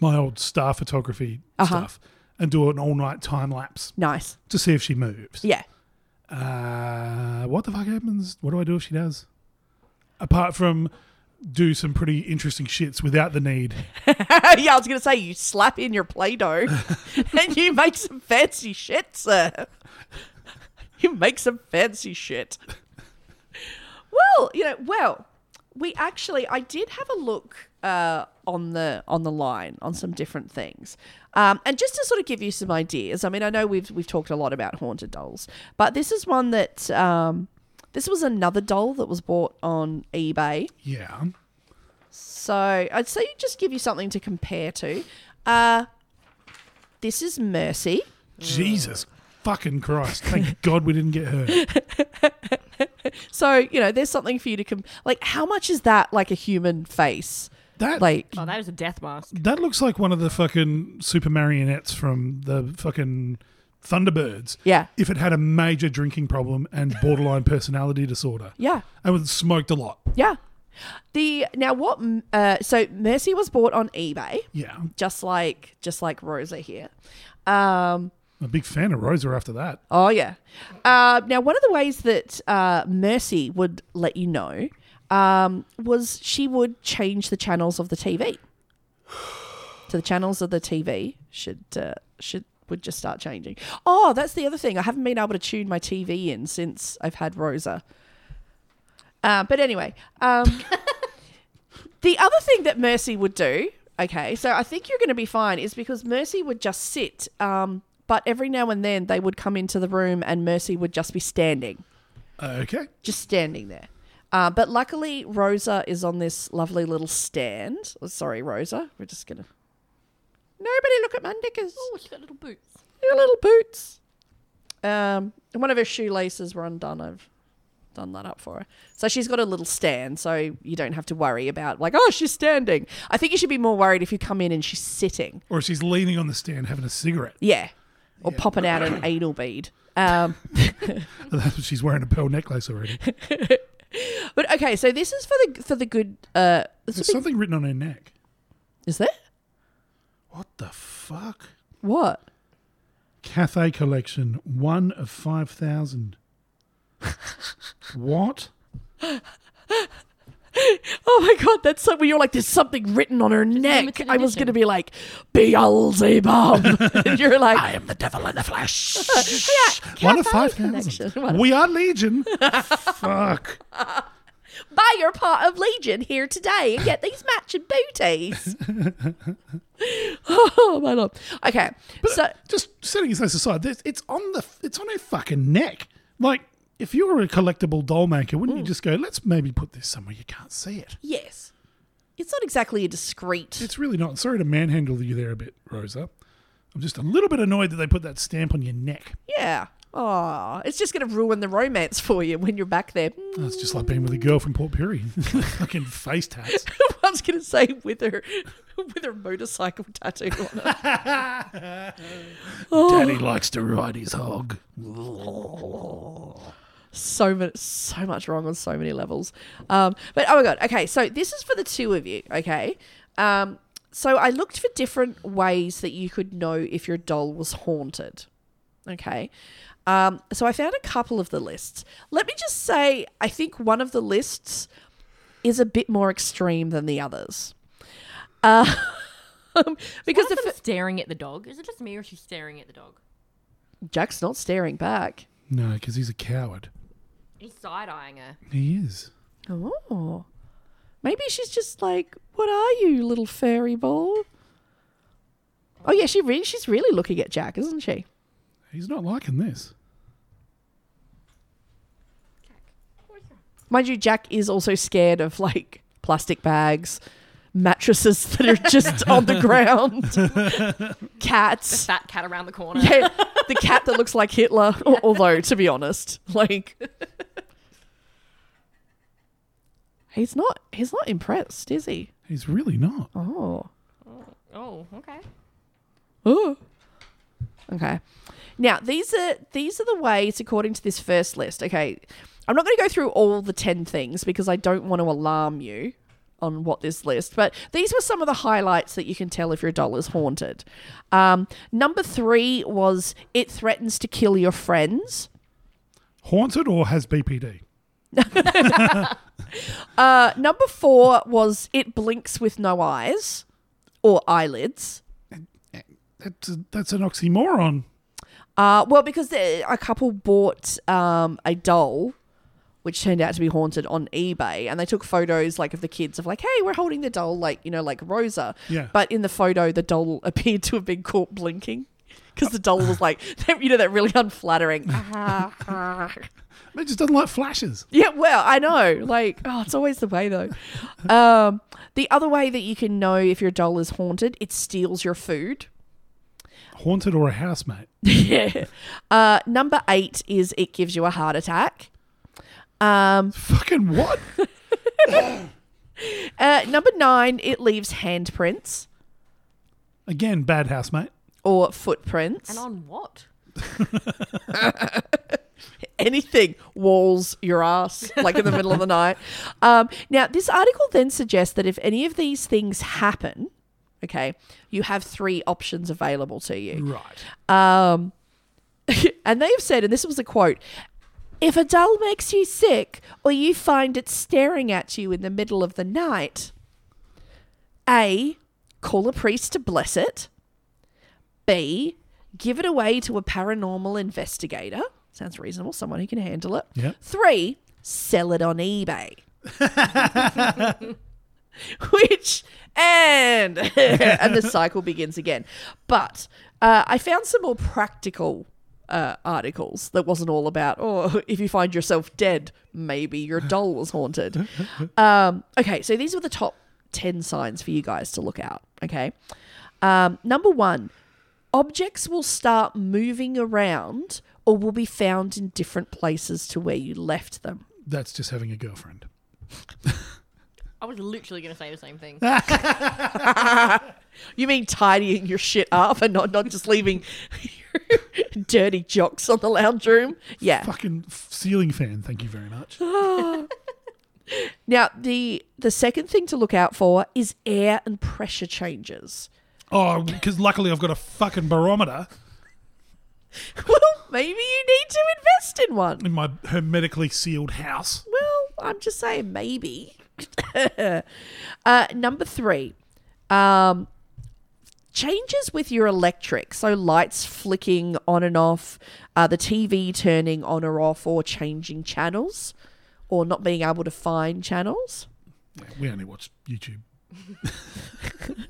Speaker 3: my old star photography
Speaker 2: Uh-huh.
Speaker 3: stuff and do an all night time lapse
Speaker 2: Nice.
Speaker 3: to see if she moves.
Speaker 2: Yeah.
Speaker 3: Uh, what the fuck happens? What do I do if she does? Apart from do some pretty interesting shits without the need. (laughs)
Speaker 2: yeah, I was going to say you slap in your Play Doh (laughs) and you make some fancy shit, sir. You make some fancy shit. Well, you know, well, we actually, I did have a look uh, on the on the line on some different things, um, and just to sort of give you some ideas. I mean, I know we've we've talked a lot about haunted dolls, but this is one that um, this was another doll that was bought on eBay.
Speaker 3: Yeah.
Speaker 2: So I'd say just give you something to compare to. Uh, this is Mercy.
Speaker 3: Jesus fucking Christ. Thank (laughs) God we didn't get her. (laughs)
Speaker 2: So you know, there's something for you to com- like. How much is that like a human face?
Speaker 3: That
Speaker 2: Like,
Speaker 11: Oh, that is a death mask.
Speaker 3: that looks like one of the fucking super marionettes from the fucking Thunderbirds.
Speaker 2: yeah,
Speaker 3: If it had a major drinking problem and borderline (laughs) personality disorder.
Speaker 2: yeah,
Speaker 3: And was smoked a lot.
Speaker 2: yeah. The now what? Uh, so Mercy was bought on eBay,
Speaker 3: Yeah.
Speaker 2: just like just like Rosa here. Um,
Speaker 3: I'm a big fan of Rosa after that.
Speaker 2: Oh yeah. Uh, now, one of the ways that uh, Mercy would let you know um, was she would change the channels of the TV. So the channels of the TV should uh, should would just start changing. Oh, that's the other thing. I haven't been able to tune my TV in since I've had Rosa. Uh, but anyway, um, (laughs) the other thing that Mercy would do, okay, so I think you're going to be fine, is because Mercy would just sit, um, but every now and then they would come into the room and Mercy would just be standing,
Speaker 3: Okay.
Speaker 2: just standing there. Uh, but luckily, Rosa is on this lovely little stand. Oh, sorry, Rosa. We're just going to. Nobody look at my knickers.
Speaker 11: Oh, she's got little boots.
Speaker 2: Her little boots. Um, and one of her shoelaces were undone. I've done that up for her. So she's got a little stand, so you don't have to worry about like, oh, she's standing. I think you should be more worried if you come in and she's sitting.
Speaker 3: Or she's leaning on the stand having a cigarette.
Speaker 2: Yeah. Or popping out an (coughs) anal bead. Um, (laughs)
Speaker 3: that's what she's wearing a pearl necklace already. (laughs) (laughs)
Speaker 2: but okay, so this is for the for the good. Uh, this
Speaker 3: There's
Speaker 2: would be-
Speaker 3: something written on her neck.
Speaker 2: is there
Speaker 3: What the fuck?
Speaker 2: what?
Speaker 3: Cathay collection, one of 5,000. (laughs) what? (laughs)
Speaker 2: Oh my god, that's so when you're like, there's something written on her neck. I was gonna be like, Beelzebub. (laughs) (laughs) and you're like,
Speaker 3: I am the devil in the flesh.
Speaker 2: yeah,
Speaker 3: one of
Speaker 2: Cathay
Speaker 3: 5,000. We are Legion. fuck.
Speaker 2: buy your part of Legion here today and get these matching booties. oh my lord. Okay, so
Speaker 3: Just setting his aside, it's on the it's on her fucking neck. Like, if you were a collectible doll maker, wouldn't you
Speaker 2: Mm.
Speaker 3: just go, let's maybe put this somewhere you can't see it?
Speaker 2: yes, it's not exactly a discreet.
Speaker 3: It's really not. Sorry to manhandle you there a bit, Rosa. I'm just a little bit annoyed that they put that stamp on your neck.
Speaker 2: yeah. Oh, it's just going to ruin the romance (laughs) for you when you're back there.
Speaker 3: Oh, it's just like being with a girl from Port Pirie. (laughs) fucking face tats. (laughs)
Speaker 2: I was going to say with her with her motorcycle tattoo on her.
Speaker 3: Daddy likes to ride his hog.
Speaker 2: So much so much wrong on so many levels um but oh my god okay so this is for the two of you okay um so i looked for different ways that you could know if your doll was haunted okay um so i found a couple of the lists let me just say i think one of the lists is a bit more extreme than the others uh (laughs) because
Speaker 11: Because
Speaker 2: the
Speaker 11: the
Speaker 2: f-
Speaker 11: staring at the dog. Is it just me or is she staring at the dog?
Speaker 2: jack's not staring back
Speaker 3: No, because he's a coward.
Speaker 11: He's side eyeing her.
Speaker 3: He is.
Speaker 2: Oh. Maybe she's just like, what are you, little fairy ball? Oh yeah, she re- she's really looking at Jack, isn't she?
Speaker 3: He's not liking this.
Speaker 2: Mind you, Jack is also scared of like plastic bags, mattresses that are just on the ground, (laughs) Cats.
Speaker 11: The
Speaker 2: cats.
Speaker 11: fat cat around the corner.
Speaker 2: Yeah, the cat that looks like Hitler. Al- Although, to be honest, like he's not he's not impressed, is he?
Speaker 3: He's really not.
Speaker 2: Oh.
Speaker 11: Oh, okay.
Speaker 2: Oh. Okay. Now these are these are the ways according to this first list. Okay. I'm not going to go through all the 10 things because I don't want to alarm you on what this list, but these were some of the highlights that you can tell if your doll is haunted. Um, number three was it threatens to kill your friends.
Speaker 3: Haunted or has BPD? (laughs) (laughs)
Speaker 2: Uh, number four was it blinks with no eyes or eyelids.
Speaker 3: That's, a, that's an oxymoron.
Speaker 2: Uh, well, because the- a couple bought um, a doll, which turned out to be haunted on eBay, and they took photos like of the kids of like, hey, we're holding the doll, like you know, like Rosa.
Speaker 3: Yeah.
Speaker 2: But in the photo, the doll (laughs) appeared to have been caught blinking because the doll was like, (laughs) you know, that really unflattering.
Speaker 3: It just doesn't like flashes.
Speaker 2: Yeah, well, I know. Like, oh, it's always the way though. Um, the other way that you can know if your doll is haunted, it steals your food.
Speaker 3: Haunted or a housemate? (laughs)
Speaker 2: yeah. Uh, number eight is it gives you a heart attack. Um,
Speaker 3: Fucking what? (laughs)
Speaker 2: uh, number nine, it leaves handprints
Speaker 3: Again, bad housemate.
Speaker 2: or footprints.
Speaker 11: And on what? (laughs)
Speaker 2: anything walls your ass like in the middle of the night. Um, now this article then suggests that if any of these things happen okay you have three options available to you.
Speaker 3: Right.
Speaker 2: um, (laughs) and they've said and this was a quote if a doll makes you sick or you find it staring at you in the middle of the night a call a priest to bless it. B give it away to a paranormal investigator sounds reasonable. Someone who can handle it.
Speaker 3: Yep.
Speaker 2: three sell it on ebay. (laughs) Which and (laughs) and the cycle begins again. But uh, i found some more practical uh, articles that wasn't all about oh (laughs) if you find yourself dead maybe your doll was haunted. Um, okay so these were the top 10 signs for you guys to look out okay? Um, number one objects will start moving around or will be found in different places to where you left them
Speaker 3: That's just having a girlfriend.
Speaker 11: I was literally going to say the same thing. (laughs)
Speaker 2: You mean tidying your shit up and not, not just leaving (laughs) dirty jocks on the lounge room? Yeah.
Speaker 3: Fucking ceiling fan. Thank you very much. (laughs)
Speaker 2: Now the the second thing to look out for is air and pressure changes.
Speaker 3: Oh, because luckily I've got a fucking barometer
Speaker 2: Well, maybe you need to invest in one.
Speaker 3: in my hermetically sealed house.
Speaker 2: Well, I'm just saying maybe. (laughs) uh, number three, um, changes with your electric. So lights flicking on and off, uh, the TV turning on or off, or changing channels, or not being able to find channels.
Speaker 3: We only watch YouTube. (laughs)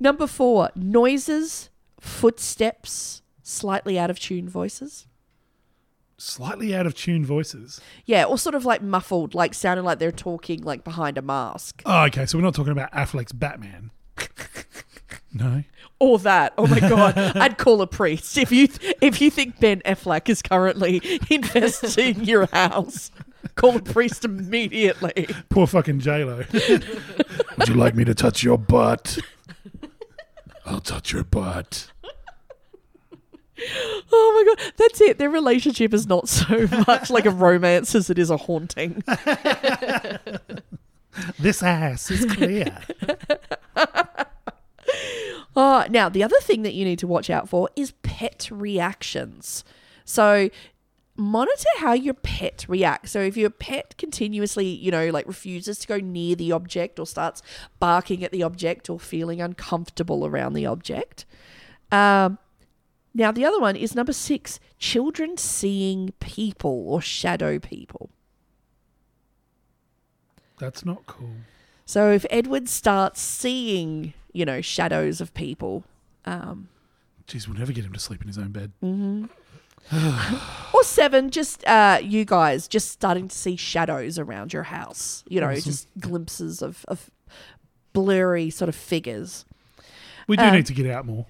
Speaker 2: Number four, noises, footsteps, slightly out of tune voices.
Speaker 3: Slightly out of tune voices.
Speaker 2: Yeah, or sort of like muffled, like sounding like they're talking like behind a mask.
Speaker 3: Oh, okay. So we're not talking about Affleck's Batman. (laughs) no.
Speaker 2: Or that. Oh my god, (laughs) I'd call a priest if you if you think Ben Affleck is currently (laughs) investing your house. Call a priest immediately.
Speaker 3: Poor fucking J-Lo. Would you like me to touch your butt? I'll touch your butt.
Speaker 2: Oh my god, that's it. Their relationship is not so much like a romance as it is a haunting. (laughs)
Speaker 3: This ass is clear.
Speaker 2: Uh, (laughs) now, the other thing that you need to watch out for is pet reactions. So, monitor how your pet reacts. So, if your pet continuously, you know, like refuses to go near the object or starts barking at the object or feeling uncomfortable around the object. Um, now, the other one is number six children seeing people or shadow people.
Speaker 3: That's not cool.
Speaker 2: So, if Edward starts seeing, you know, shadows of people, um,
Speaker 3: Jeez, we'll never get him to sleep in his own bed. Mm-hmm. (sighs)
Speaker 2: or seven, just uh, you guys just starting to see shadows around your house. You know,
Speaker 3: Awesome.
Speaker 2: just glimpses of, of blurry sort of figures.
Speaker 3: We do
Speaker 2: Um,
Speaker 3: need to get out more.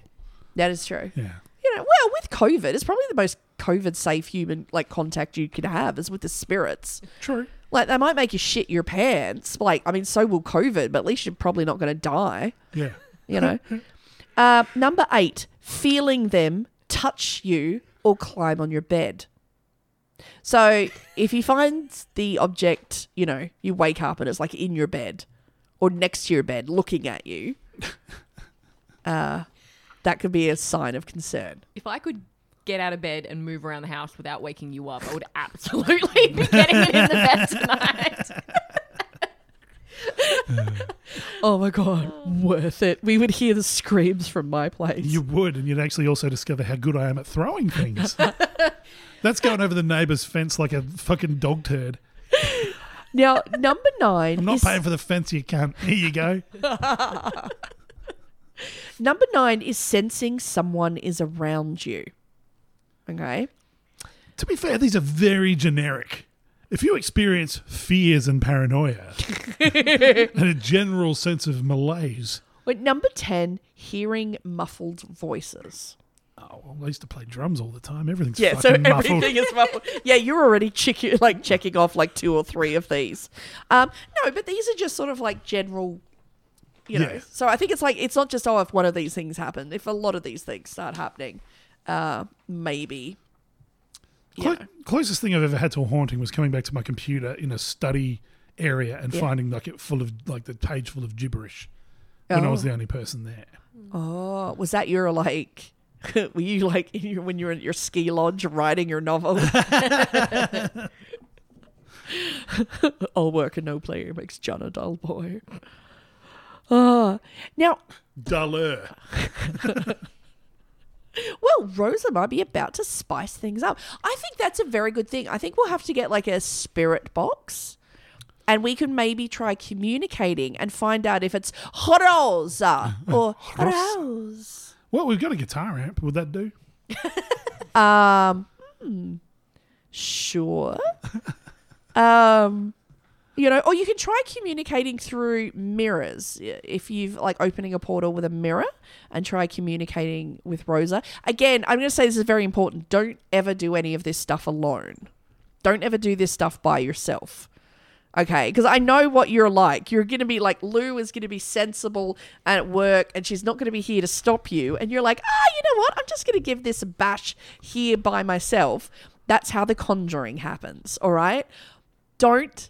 Speaker 2: That is true.
Speaker 3: Yeah.
Speaker 2: You know, well, with COVID, it's probably the most COVID safe human like contact you could have is with the spirits.
Speaker 3: True.
Speaker 2: Like they might make you shit your pants. Like I mean, so will COVID, but at least you're probably not going to die.
Speaker 3: Yeah.
Speaker 2: You know. (laughs) uh, number eight, feeling them touch you or climb on your bed. So if you find the object, you know, you wake up and it's like in your bed or next to your bed looking at you, (laughs) uh, that could be a sign of concern.
Speaker 11: If I could get out of bed and move around the house without waking you up, I would absolutely (laughs) be getting it in the bed tonight. (laughs)
Speaker 2: Oh my god, worth it. We would hear the screams from my place.
Speaker 3: You would, and you'd actually also discover how good I am at throwing things. (laughs) That's going over the neighbour's fence like a fucking dog turd.
Speaker 2: Now, number nine
Speaker 3: I'm not
Speaker 2: is
Speaker 3: paying for the fence, you can't. Here you go.
Speaker 2: Number nine is sensing someone is around you. Okay.
Speaker 3: To be fair, these are very generic. If you experience fears and paranoia (laughs) and a general sense of malaise,
Speaker 2: Wait, number ten, hearing muffled voices.
Speaker 3: oh, well, I used to play drums all the time. Everything's
Speaker 2: Yeah, so
Speaker 3: muffled.
Speaker 2: everything is muffled. Yeah, you're already check- like checking off like two or three of these. Um, no, but these are just sort of like general, you know.
Speaker 3: Yeah.
Speaker 2: So I think it's like it's not just oh if one of these things happen. If a lot of these things start happening, uh, maybe.
Speaker 3: Clo- closest thing I've ever had to a haunting was coming back to my computer in a study area and
Speaker 2: Yeah.
Speaker 3: finding like it full of like the page full of gibberish when I was
Speaker 2: Oh.
Speaker 3: the only person there.
Speaker 2: Oh, was that your like? (laughs) Were you like in your, when you were at your ski lodge writing your novel? (laughs) (laughs) All work and no play makes John a dull boy. Ah, now
Speaker 3: Duller. (laughs)
Speaker 2: Well, Rosa might be about to spice things up. I think that's a very good thing. I think we'll have to get like a spirit box and we can maybe try communicating and find out if it's Rosa (laughs) or Rose.
Speaker 3: Well, we've got a guitar amp. Would that do? (laughs)
Speaker 2: Um, hmm, sure. um, you know, or you can try communicating through mirrors. If you've like opening a portal with a mirror and try communicating with Rosa. Again, I'm going to say this is very important. Don't ever do any of this stuff alone. Don't ever do this stuff by yourself. Okay, because I know what you're like. You're going to be like, Lou is going to be sensible at work and she's not going to be here to stop you. And you're like, ah, you know what? I'm just going to give this a bash here by myself. That's how the conjuring happens, all right? Don't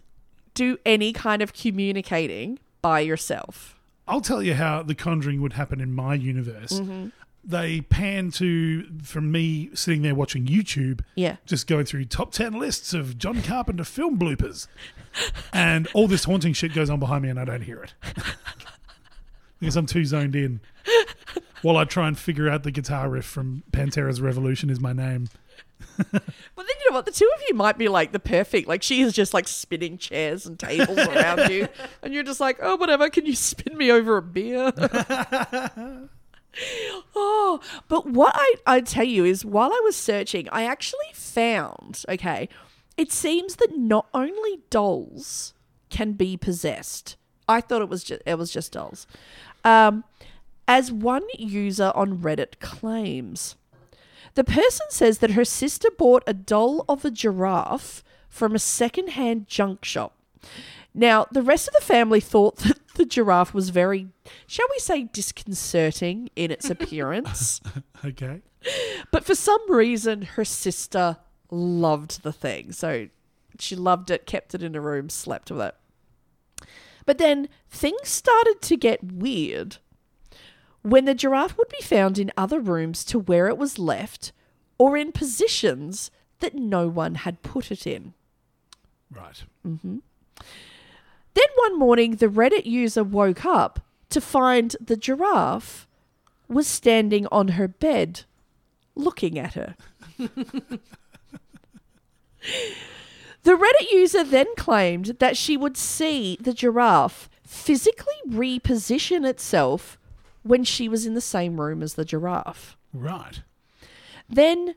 Speaker 2: do any kind of communicating by yourself.
Speaker 3: I'll tell you how the conjuring would happen in my universe.
Speaker 2: Mm-hmm.
Speaker 3: They pan to from me sitting there watching YouTube,
Speaker 2: Yeah.
Speaker 3: just going through top ten lists of John Carpenter film bloopers, and all this haunting shit goes on behind me, and I don't hear it (laughs) because I'm too zoned in. While I try and figure out the guitar riff from Pantera's Revolution is my name.
Speaker 2: But then you know what? The two of you might be like the perfect. Like she is just like spinning chairs and tables around you, (laughs) and you're just like, oh, whatever. Can you spin me over a beer? (laughs) oh, but what I I tell you is, while I was searching, I actually found. Okay, it seems that not only dolls can be possessed. I thought it was just it was just dolls. Um, as one user on Reddit claims. The person says that her sister bought a doll of a giraffe from a second-hand junk shop. Now, the rest of the family thought that (laughs) the giraffe was very, shall we say, disconcerting in its (laughs) appearance.
Speaker 3: Okay.
Speaker 2: but for some reason, her sister loved the thing. So she loved it, kept it in a room, slept with it. But then things started to get weird when the giraffe would be found in other rooms to where it was left or in positions that no one had put it in.
Speaker 3: Right. Mm-hmm.
Speaker 2: Then one morning, the Reddit user woke up to find the giraffe was standing on her bed looking at her. (laughs) the Reddit user then claimed that she would see the giraffe physically reposition itself when she was in the same room as the giraffe.
Speaker 3: Right.
Speaker 2: Then,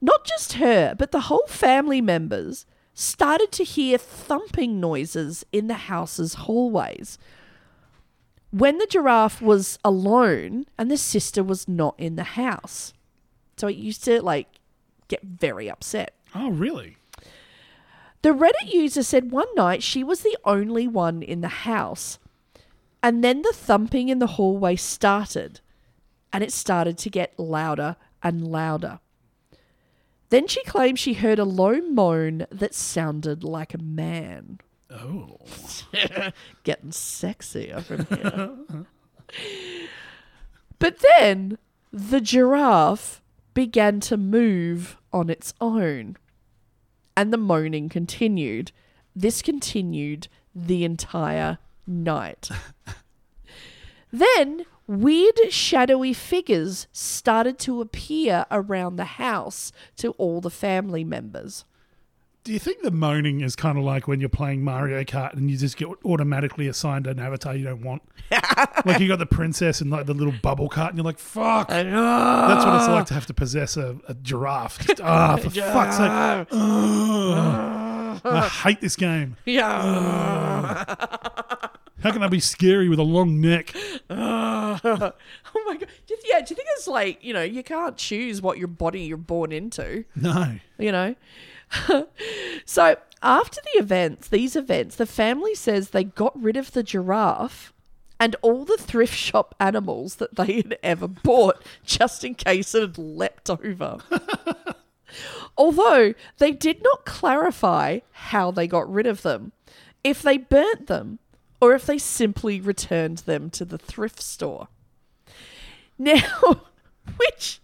Speaker 2: not just her, but the whole family members started to hear thumping noises in the house's hallways. When the giraffe was alone and the sister was not in the house. So it used to like get very upset.
Speaker 3: Oh, really?
Speaker 2: The Reddit user said one night she was the only one in the house. And then the thumping in the hallway started. And it started to get louder and louder. Then she claimed she heard a low moan that sounded like a man.
Speaker 3: Oh. (laughs)
Speaker 2: Getting sexy up in here. but then the giraffe began to move on its own. And the moaning continued. This continued the entire night. then weird shadowy figures started to appear around the house to all the family members.
Speaker 3: Do you think the moaning is kind of like when you're playing Mario Kart and you just get automatically assigned an avatar you don't want? (laughs) like you got the princess and like the little bubble cart, and you're like, "Fuck!" That's what it's like to have to possess a, a giraffe. Just, ah, (laughs) for fuck's sake! I hate this game.
Speaker 2: Yeah.
Speaker 3: How can I be scary with a long neck? (laughs)
Speaker 2: oh my god! Do you- Yeah, do you think it's like you know you can't choose what your body you're born into?
Speaker 3: No.
Speaker 2: You know. (laughs) so after the events, these events, the family says they got rid of the giraffe and all the thrift shop animals that they had ever bought, just in case it had leapt over. (laughs) Although they did not clarify how they got rid of them, if they burnt them, or if they simply returned them to the thrift store. Now, (laughs) which,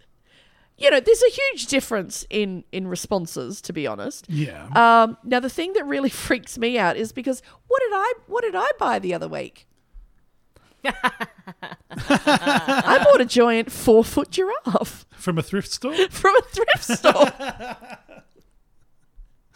Speaker 2: you know, there's a huge difference in in responses, to be honest.
Speaker 3: Yeah.
Speaker 2: Um, now, the thing that really (laughs) freaks me out is because what did I what did I buy the other week? (laughs) I bought a giant four foot giraffe
Speaker 3: From a thrift store?
Speaker 2: from a thrift store.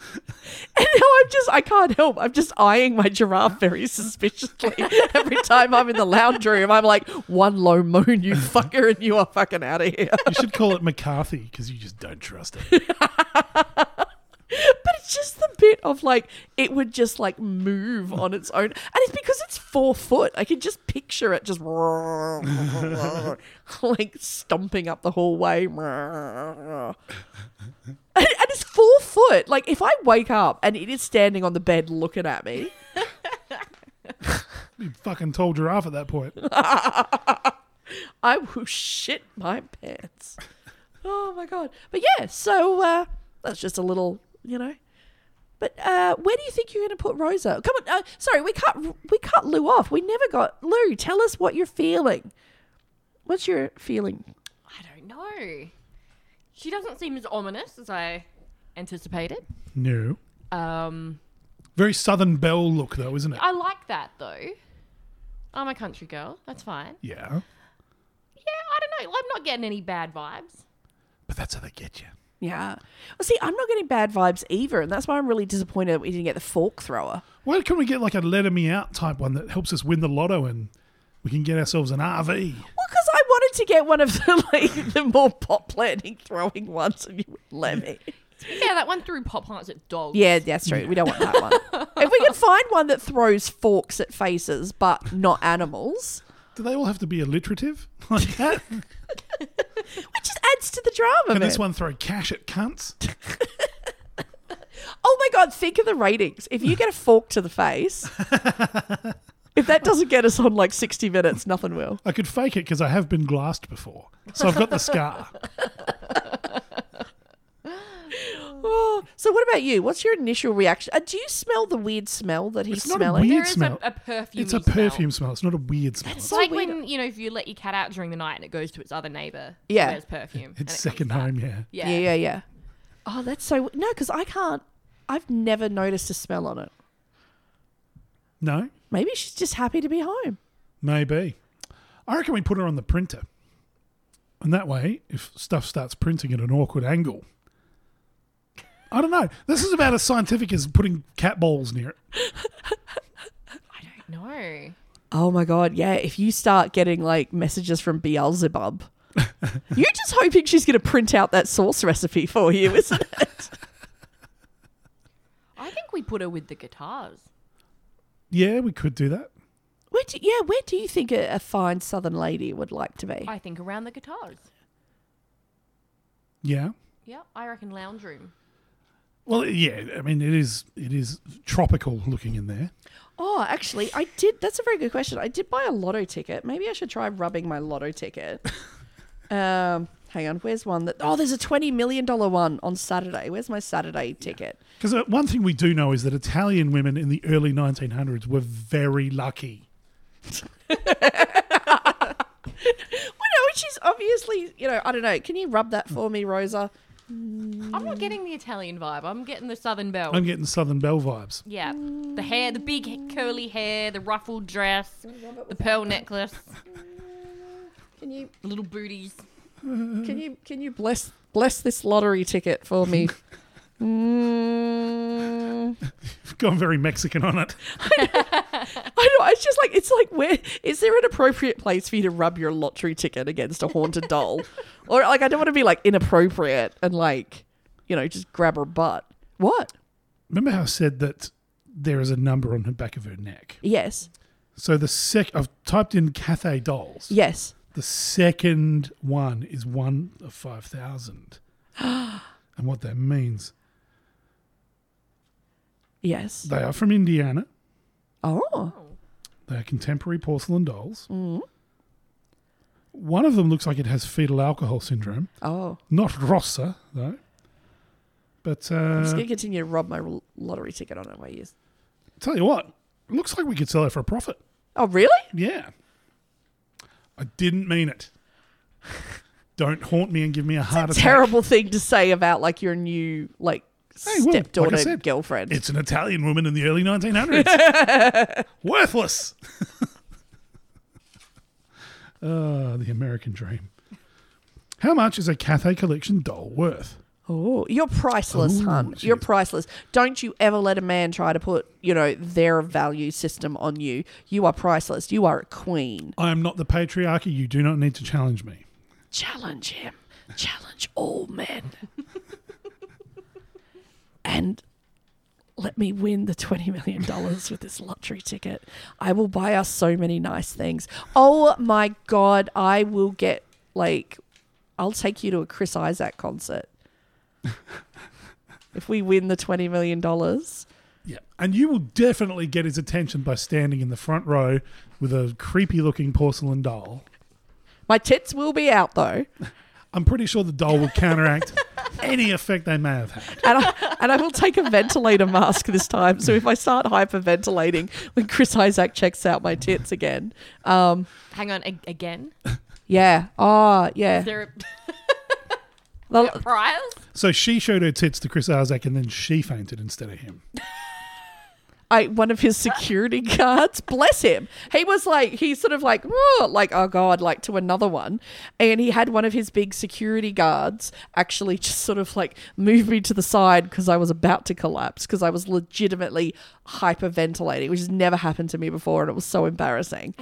Speaker 2: (laughs) And now I'm just, I can't help. I'm just eyeing my giraffe very suspiciously. (laughs) Every time I'm in the lounge room, I'm like, one low moon, you (laughs) fucker, and you are fucking out of here.
Speaker 3: You should call it McCarthy because you just don't trust it. (laughs)
Speaker 2: But it's just the bit of like, it would just like move on its own. And it's because it's four foot. I can just picture it just (laughs) like stomping up the hallway. (laughs) And, and it's four foot. Like, if I wake up and it is standing on the bed looking at me,
Speaker 3: You fucking tall giraffe at that point.
Speaker 2: I will shit my pants. Oh my god! But yeah, so uh, that's just a little, you know. But uh, where do you think you're going to put Rosa? Come on, uh, sorry, we cut we cut Lou off. We never got Lou. Tell us what you're feeling. What's your feeling?
Speaker 11: I don't know. She doesn't seem as ominous as I anticipated.
Speaker 3: No.
Speaker 11: Um,
Speaker 3: Very Southern Belle look, though, isn't it?
Speaker 11: I like that though. I'm a country girl. That's fine.
Speaker 3: Yeah.
Speaker 11: Yeah, I don't know. I'm not getting any bad vibes.
Speaker 3: But that's how they get you.
Speaker 2: Yeah. Well, see, I'm not getting bad vibes either, and that's why I'm really disappointed that we didn't get the fork thrower.
Speaker 3: Why can't we get like a let me out type one that helps us win the lotto and we can get ourselves an RV?
Speaker 2: Well, because I wanted to get one of the (laughs) like the more pot planting throwing ones, and you would let me.
Speaker 11: Yeah, that one threw pop plants at dogs.
Speaker 2: Yeah, that's true. We don't want that one. if we can find one that throws forks at faces but not animals,
Speaker 3: Do they all have to be alliterative (laughs) like that? (laughs)
Speaker 2: it just adds to the drama.
Speaker 3: Can
Speaker 2: man.
Speaker 3: this one throw cash at cunts? (laughs)
Speaker 2: Oh my god! Think of the ratings. If you get a fork to the face, (laughs) if that doesn't get us on like sixty minutes, nothing will.
Speaker 3: I could fake it because I have been glassed before, so I've got the scar. (laughs)
Speaker 2: Oh, so what about you? What's your initial reaction? Uh, do you smell the weird smell that he's
Speaker 3: It's not a
Speaker 2: smelling?
Speaker 3: weird
Speaker 11: There is a,
Speaker 3: smell.
Speaker 11: a perfume.
Speaker 3: It's a perfume smell. It's not a weird smell.
Speaker 11: It's
Speaker 2: so
Speaker 11: like
Speaker 2: weird.
Speaker 11: when you know if you let your cat out during the night and it goes to its other neighbor.
Speaker 2: Yeah.
Speaker 11: There's perfume. and
Speaker 3: It's
Speaker 11: it
Speaker 3: second
Speaker 11: comes back.
Speaker 3: home, yeah.
Speaker 11: Yeah.
Speaker 2: Yeah, yeah, yeah. Oh, that's so no, because I can't. I've never noticed a smell on it.
Speaker 3: No,
Speaker 2: Maybe she's just happy to be home.
Speaker 3: maybe. I reckon we put her on the printer, and that way, if stuff starts printing at an awkward angle, I don't know. This is about as scientific as putting cat balls near it.
Speaker 11: I don't know.
Speaker 2: Oh my god, yeah. If you start getting like messages from Beelzebub, (laughs) you're just hoping she's going to print out that sauce recipe for you, isn't it?
Speaker 11: I think we put her with the guitars.
Speaker 3: Yeah, we could do that.
Speaker 2: Where do, yeah, where do you think a, a fine Southern lady would like to be?
Speaker 11: I think around the guitars.
Speaker 3: Yeah.
Speaker 11: Yeah, I reckon lounge room.
Speaker 3: Well, yeah. I mean, it is it is tropical looking in there.
Speaker 2: Oh, actually, I did. That's a very good question. I did buy a lotto ticket. Maybe I should try rubbing my lotto ticket. (laughs) um, Hang on, where's one that? Oh, there's a twenty million dollar one on Saturday. Where's my Saturday ticket?
Speaker 3: Because uh, one thing we do know is that Italian women in the early 1900s were very lucky. (laughs) (laughs)
Speaker 2: Well, no, she's obviously, you know, I don't know. Can you rub that for me, Rosa?
Speaker 11: I'm not getting the Italian vibe. I'm getting the Southern Belle.
Speaker 3: I'm getting Southern Belle vibes.
Speaker 11: yeah, the hair, the big curly hair, the ruffled dress, the pearl necklace, (laughs)
Speaker 2: Can you
Speaker 11: little booties. (laughs)
Speaker 2: can you can you bless bless this lottery ticket for me? (laughs) Mm, (laughs) You've
Speaker 3: Gone very Mexican on it. (laughs)
Speaker 2: I know. It's just like it's like where is there an appropriate place for you to rub your lottery ticket against a haunted doll, (laughs) or like I don't want to be like inappropriate and like you know just grab her butt. What?
Speaker 3: Remember how I said that there is a number on the back of her neck?
Speaker 2: Yes.
Speaker 3: So the sec I've typed in Cathay dolls.
Speaker 2: Yes.
Speaker 3: The second one is one of five thousand. (gasps) and what that means,
Speaker 2: Yes.
Speaker 3: they are from Indiana.
Speaker 2: Oh.
Speaker 3: They are contemporary porcelain dolls. One of them looks like it has fetal alcohol syndrome.
Speaker 2: Oh.
Speaker 3: Not Rossa, though. But
Speaker 2: I'm just
Speaker 3: uh,
Speaker 2: gonna continue to rub my lottery ticket on it while you
Speaker 3: tell you what, it looks like we could sell it for a profit.
Speaker 2: Oh, really?
Speaker 3: Yeah. I didn't mean it. (laughs) Don't haunt me and give me a heart attack.
Speaker 2: Terrible thing to say about like your new like
Speaker 3: Hey, well, like
Speaker 2: stepdaughter
Speaker 3: said,
Speaker 2: girlfriend.
Speaker 3: It's an Italian woman in the early 1900s. (laughs) Worthless. (laughs) Ah, the American dream. How much is a Cathay Collection doll worth?
Speaker 2: Oh, you're priceless,
Speaker 3: Ooh,
Speaker 2: hun. You're priceless. Don't you ever let a man try to put, you know, their value system on you. You are priceless. You are a queen.
Speaker 3: I am not the patriarchy. You do not need to challenge me.
Speaker 2: Challenge him. Challenge all men. (laughs) and let me win the $20 million with this lottery ticket. I will buy us so many nice things. Oh my God. I will get, like, I'll take you to a Chris Isaak concert. (laughs) if we win the $20 million.
Speaker 3: Yeah. And you will definitely get his attention by standing in the front row with a creepy looking porcelain doll.
Speaker 2: My tits will be out though. (laughs)
Speaker 3: I'm pretty sure the doll will counteract (laughs) any effect they may have had.
Speaker 2: And I, and I will take a ventilator mask this time. So if I start hyperventilating when Chris Isaak checks out my tits again. Um,
Speaker 11: Hang on, a- again.
Speaker 2: yeah. Oh, yeah.
Speaker 11: Is there a
Speaker 2: Well, (laughs)
Speaker 11: prize?
Speaker 3: So she showed her tits to Chris Isaak and then she fainted instead of him.
Speaker 2: I one of his security (laughs) guards, bless him. He was like he sort of like like oh god, like to another one, and he had one of his big security guards actually just sort of like move me to the side because I was about to collapse because I was legitimately hyperventilating, which has never happened to me before, and it was so embarrassing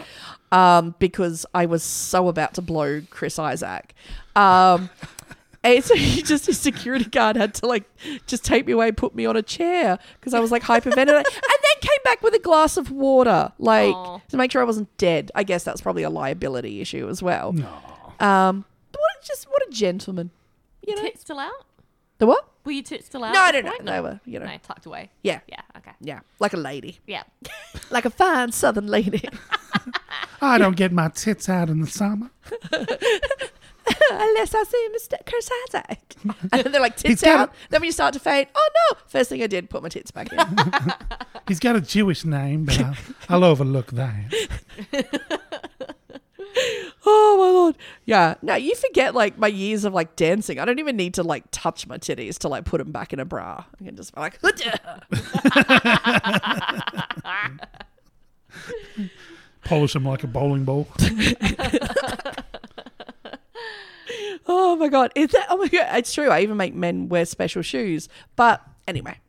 Speaker 2: um, because I was so about to blow Chris Isaak. Um, and so he (laughs) just his security guard had to like just take me away, put me on a chair because I was like hyperventilating, (laughs) and then came back with a glass of water, like
Speaker 11: Aw.
Speaker 2: to make sure I wasn't dead. I guess that's probably a liability issue as well. No. Um, but what a, just what a gentleman, you know.
Speaker 11: Tits still out?
Speaker 2: The what?
Speaker 11: Were your tits still out?
Speaker 2: No,
Speaker 11: at
Speaker 2: no,
Speaker 11: this
Speaker 2: no,
Speaker 11: point?
Speaker 2: they were, you know.
Speaker 11: No, tucked away.
Speaker 2: Yeah,
Speaker 11: Yeah, okay.
Speaker 2: yeah, like a lady,
Speaker 11: Yeah. (laughs)
Speaker 2: like a fine Southern lady.
Speaker 3: I don't get my tits out in the summer. (laughs)
Speaker 2: Unless I see Mr. Chris Isaak. (laughs) And then they're like,
Speaker 3: He's
Speaker 2: tits
Speaker 3: got
Speaker 2: out. Then when you start to faint, oh no. First thing I did, put my tits back in. (laughs)
Speaker 3: He's got a Jewish name, but I'll, I'll overlook that.
Speaker 2: oh my lord. Yeah. No, you forget like my years of like dancing. I don't even need to like touch my titties to like put them back in a bra. I can just be like,
Speaker 3: Polish them like a bowling ball.
Speaker 2: Oh my god. Is that? Oh my god. It's true. I even make men wear special shoes. But anyway.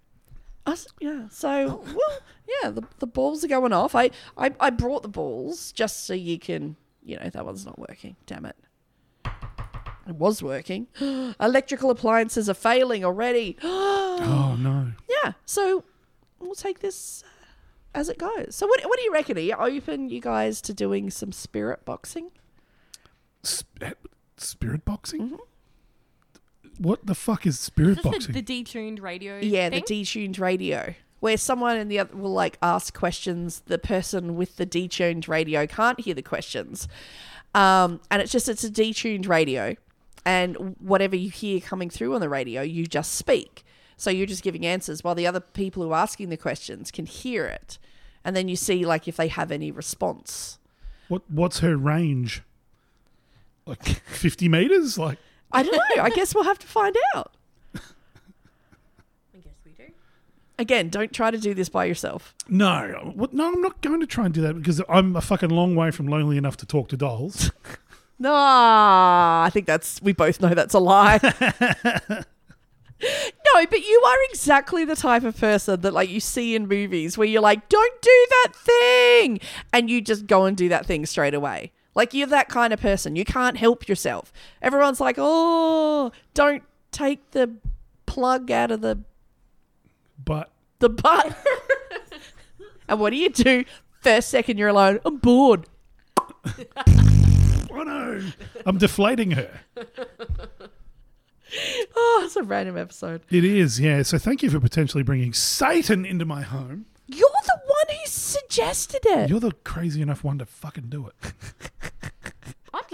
Speaker 2: Yeah. So (laughs) well, yeah. The, the balls are going off. I, I I brought the balls just so you can. You know that one's not working. Damn it. It was working. (gasps) Electrical appliances are failing already. (gasps)
Speaker 3: Oh, no.
Speaker 2: Yeah. So we'll take this uh, as it goes. So what what do you reckon? Are you open, you guys, to doing some spirit boxing?
Speaker 3: Sp- spirit boxing?
Speaker 2: Mm-hmm.
Speaker 3: What the fuck is spirit
Speaker 11: Is this
Speaker 3: boxing?
Speaker 11: the, the detuned radio
Speaker 2: Yeah,
Speaker 11: thing?
Speaker 2: the detuned radio. Where someone in the other will like ask questions, the person with the detuned radio can't hear the questions, um, and it's just it's a detuned radio, and whatever you hear coming through on the radio, you just speak. So you're just giving answers while the other people who are asking the questions can hear it. And then you see like if they have any response.
Speaker 3: What what's her range? Like (laughs) fifty meters? Like
Speaker 2: I don't know. I guess we'll have to find out.
Speaker 11: I guess we do.
Speaker 2: Again, don't try to do this by yourself.
Speaker 3: no, what, no, I'm not going to try and do that because I'm a fucking long way from lonely enough to talk to dolls. (laughs)
Speaker 2: No, I think that's we both know that's a lie. (laughs) no, but you are exactly the type of person that like you see in movies where you're like, "Don't do that thing." And you just go and do that thing straight away. Like you're that kind of person. You can't help yourself. Everyone's like, "Oh, don't take the plug out of the
Speaker 3: butt."
Speaker 2: the butt." (laughs) and what do you do? First second you're alone. I'm bored. (laughs)
Speaker 3: oh no, I'm deflating her. (laughs)
Speaker 2: Oh, it's a random episode.
Speaker 3: It is, yeah. So thank you for potentially bringing Satan into my home.
Speaker 2: You're the one who suggested it.
Speaker 3: You're the crazy enough one to fucking do
Speaker 11: I'm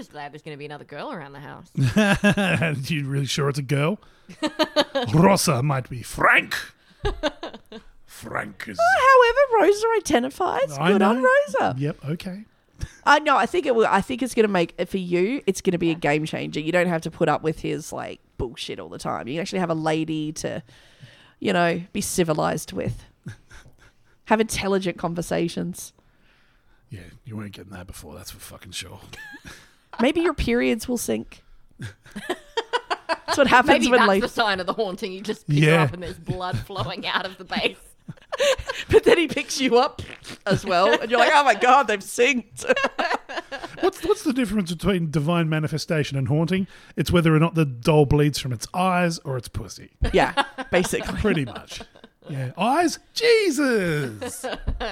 Speaker 11: just glad there's going to be another girl around the house. (laughs)
Speaker 3: you really sure it's a girl? (laughs) Rosa might be Frank. Frank is.
Speaker 2: However, Rosa identifies.
Speaker 3: I
Speaker 2: Good on. Rosa.
Speaker 3: Yep. Okay.
Speaker 2: Uh, no, I think it will. I think it's going to make for you. It's going to be a game changer. You don't have to put up with his like bullshit all the time. You actually have a lady to, you know, be civilized with. (laughs) have intelligent conversations.
Speaker 3: Yeah, you weren't getting that before. That's for fucking sure.
Speaker 2: Maybe your periods will sync. That's what happens
Speaker 11: Maybe
Speaker 2: when
Speaker 11: that's
Speaker 2: like.
Speaker 11: the sign of the haunting. You just pick
Speaker 3: Yeah.
Speaker 11: her up and there's blood flowing out of the base. (laughs)
Speaker 2: But then he picks you up as well, and you're like, "Oh my god, they've synced." (laughs)
Speaker 3: What's what's the difference between divine manifestation and haunting? It's whether or not the doll bleeds from its eyes or its pussy.
Speaker 2: yeah, basically.
Speaker 3: Pretty much. (laughs) Yeah. Eyes? Jesus.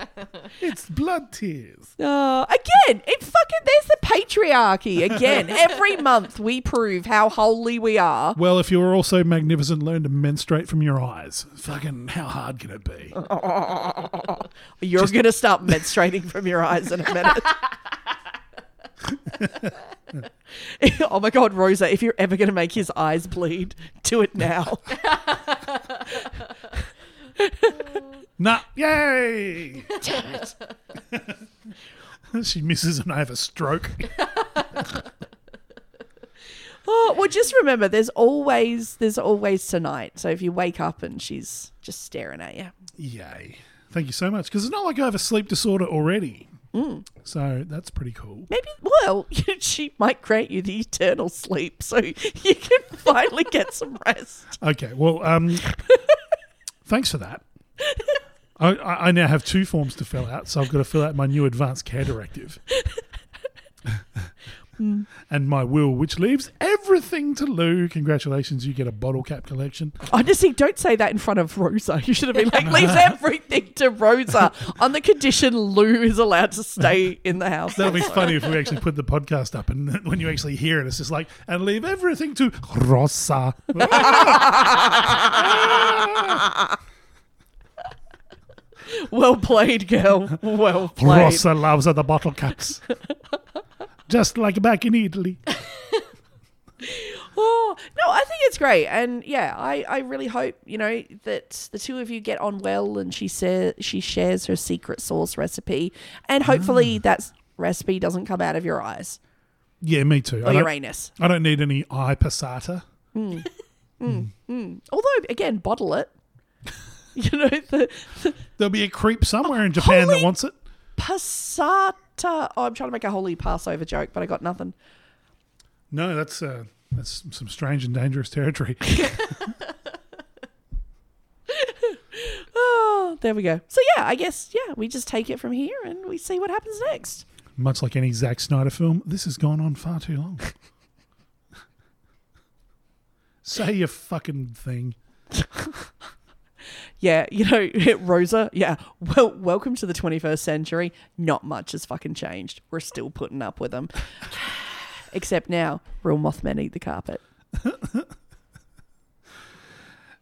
Speaker 3: (laughs) it's blood tears.
Speaker 2: Uh, again, it fucking there's the patriarchy again. (laughs) Every month we prove how holy we are.
Speaker 3: Well, if you're also magnificent, learn to menstruate from your eyes. Fucking, how hard can it be?
Speaker 2: You're gonna start menstruating from your eyes in a minute. oh my god, Rosa! If you're ever gonna make his eyes bleed, do it now.
Speaker 3: Nah, yay!
Speaker 2: Damn (laughs) it.
Speaker 3: she misses and I have a stroke. (laughs)
Speaker 2: Oh, well, just remember, there's always there's always tonight. So if you wake up and she's just staring at you,
Speaker 3: Yay. Thank you so much. Because it's not like I have a sleep disorder already.
Speaker 2: Mm.
Speaker 3: So that's pretty cool.
Speaker 2: maybe well, (laughs) she might grant you the eternal sleep, so you can finally get some rest.
Speaker 3: Okay, well, um, thanks for that. (laughs) I, I now have two forms to fill out, so I've got to fill out my new advanced care directive. (laughs) (laughs) and my will, which leaves everything to Lou. Congratulations, you get a bottle cap collection.
Speaker 2: Honestly, don't say that in front of Rosa. You should have been like, leave (laughs) everything to Rosa on the condition Lou is allowed to stay in the house.
Speaker 3: That'll be funny if we actually put the podcast up, and (laughs) when you actually hear it, it's just like, and leave everything to Rosa. (laughs)
Speaker 2: well played, girl. Well played.
Speaker 3: Rosa loves the bottle caps, just like back in Italy. (laughs)
Speaker 2: Oh, no, I think it's great. And yeah, I, I really hope, you know, that the two of you get on well and she says she shares her secret sauce recipe. And hopefully that recipe doesn't come out of your eyes.
Speaker 3: Yeah, me too.
Speaker 2: Or
Speaker 3: I. I don't need any eye passata.
Speaker 2: Mm. (laughs) Mm. Mm. Although, again, bottle it. (laughs) you know, the, the
Speaker 3: There'll be a creep somewhere in Japan that wants it.
Speaker 2: passata. Oh, I'm trying to make a holy Passover joke, but I got nothing.
Speaker 3: No, that's uh, that's some strange and dangerous territory. (laughs)
Speaker 2: Oh, there we go. So yeah, I guess yeah, we just take it from here and we see what happens next.
Speaker 3: Much like any Zack Snyder film, this has gone on far too long. (laughs) Say your fucking thing. (laughs)
Speaker 2: Yeah, you know, Rosa, yeah. Well, welcome to the 21st century. Not much has fucking changed. We're still putting up with them. Except now, real Mothman eat the carpet.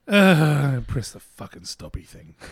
Speaker 3: Uh, (laughs) press the fucking stoppy thing. (laughs)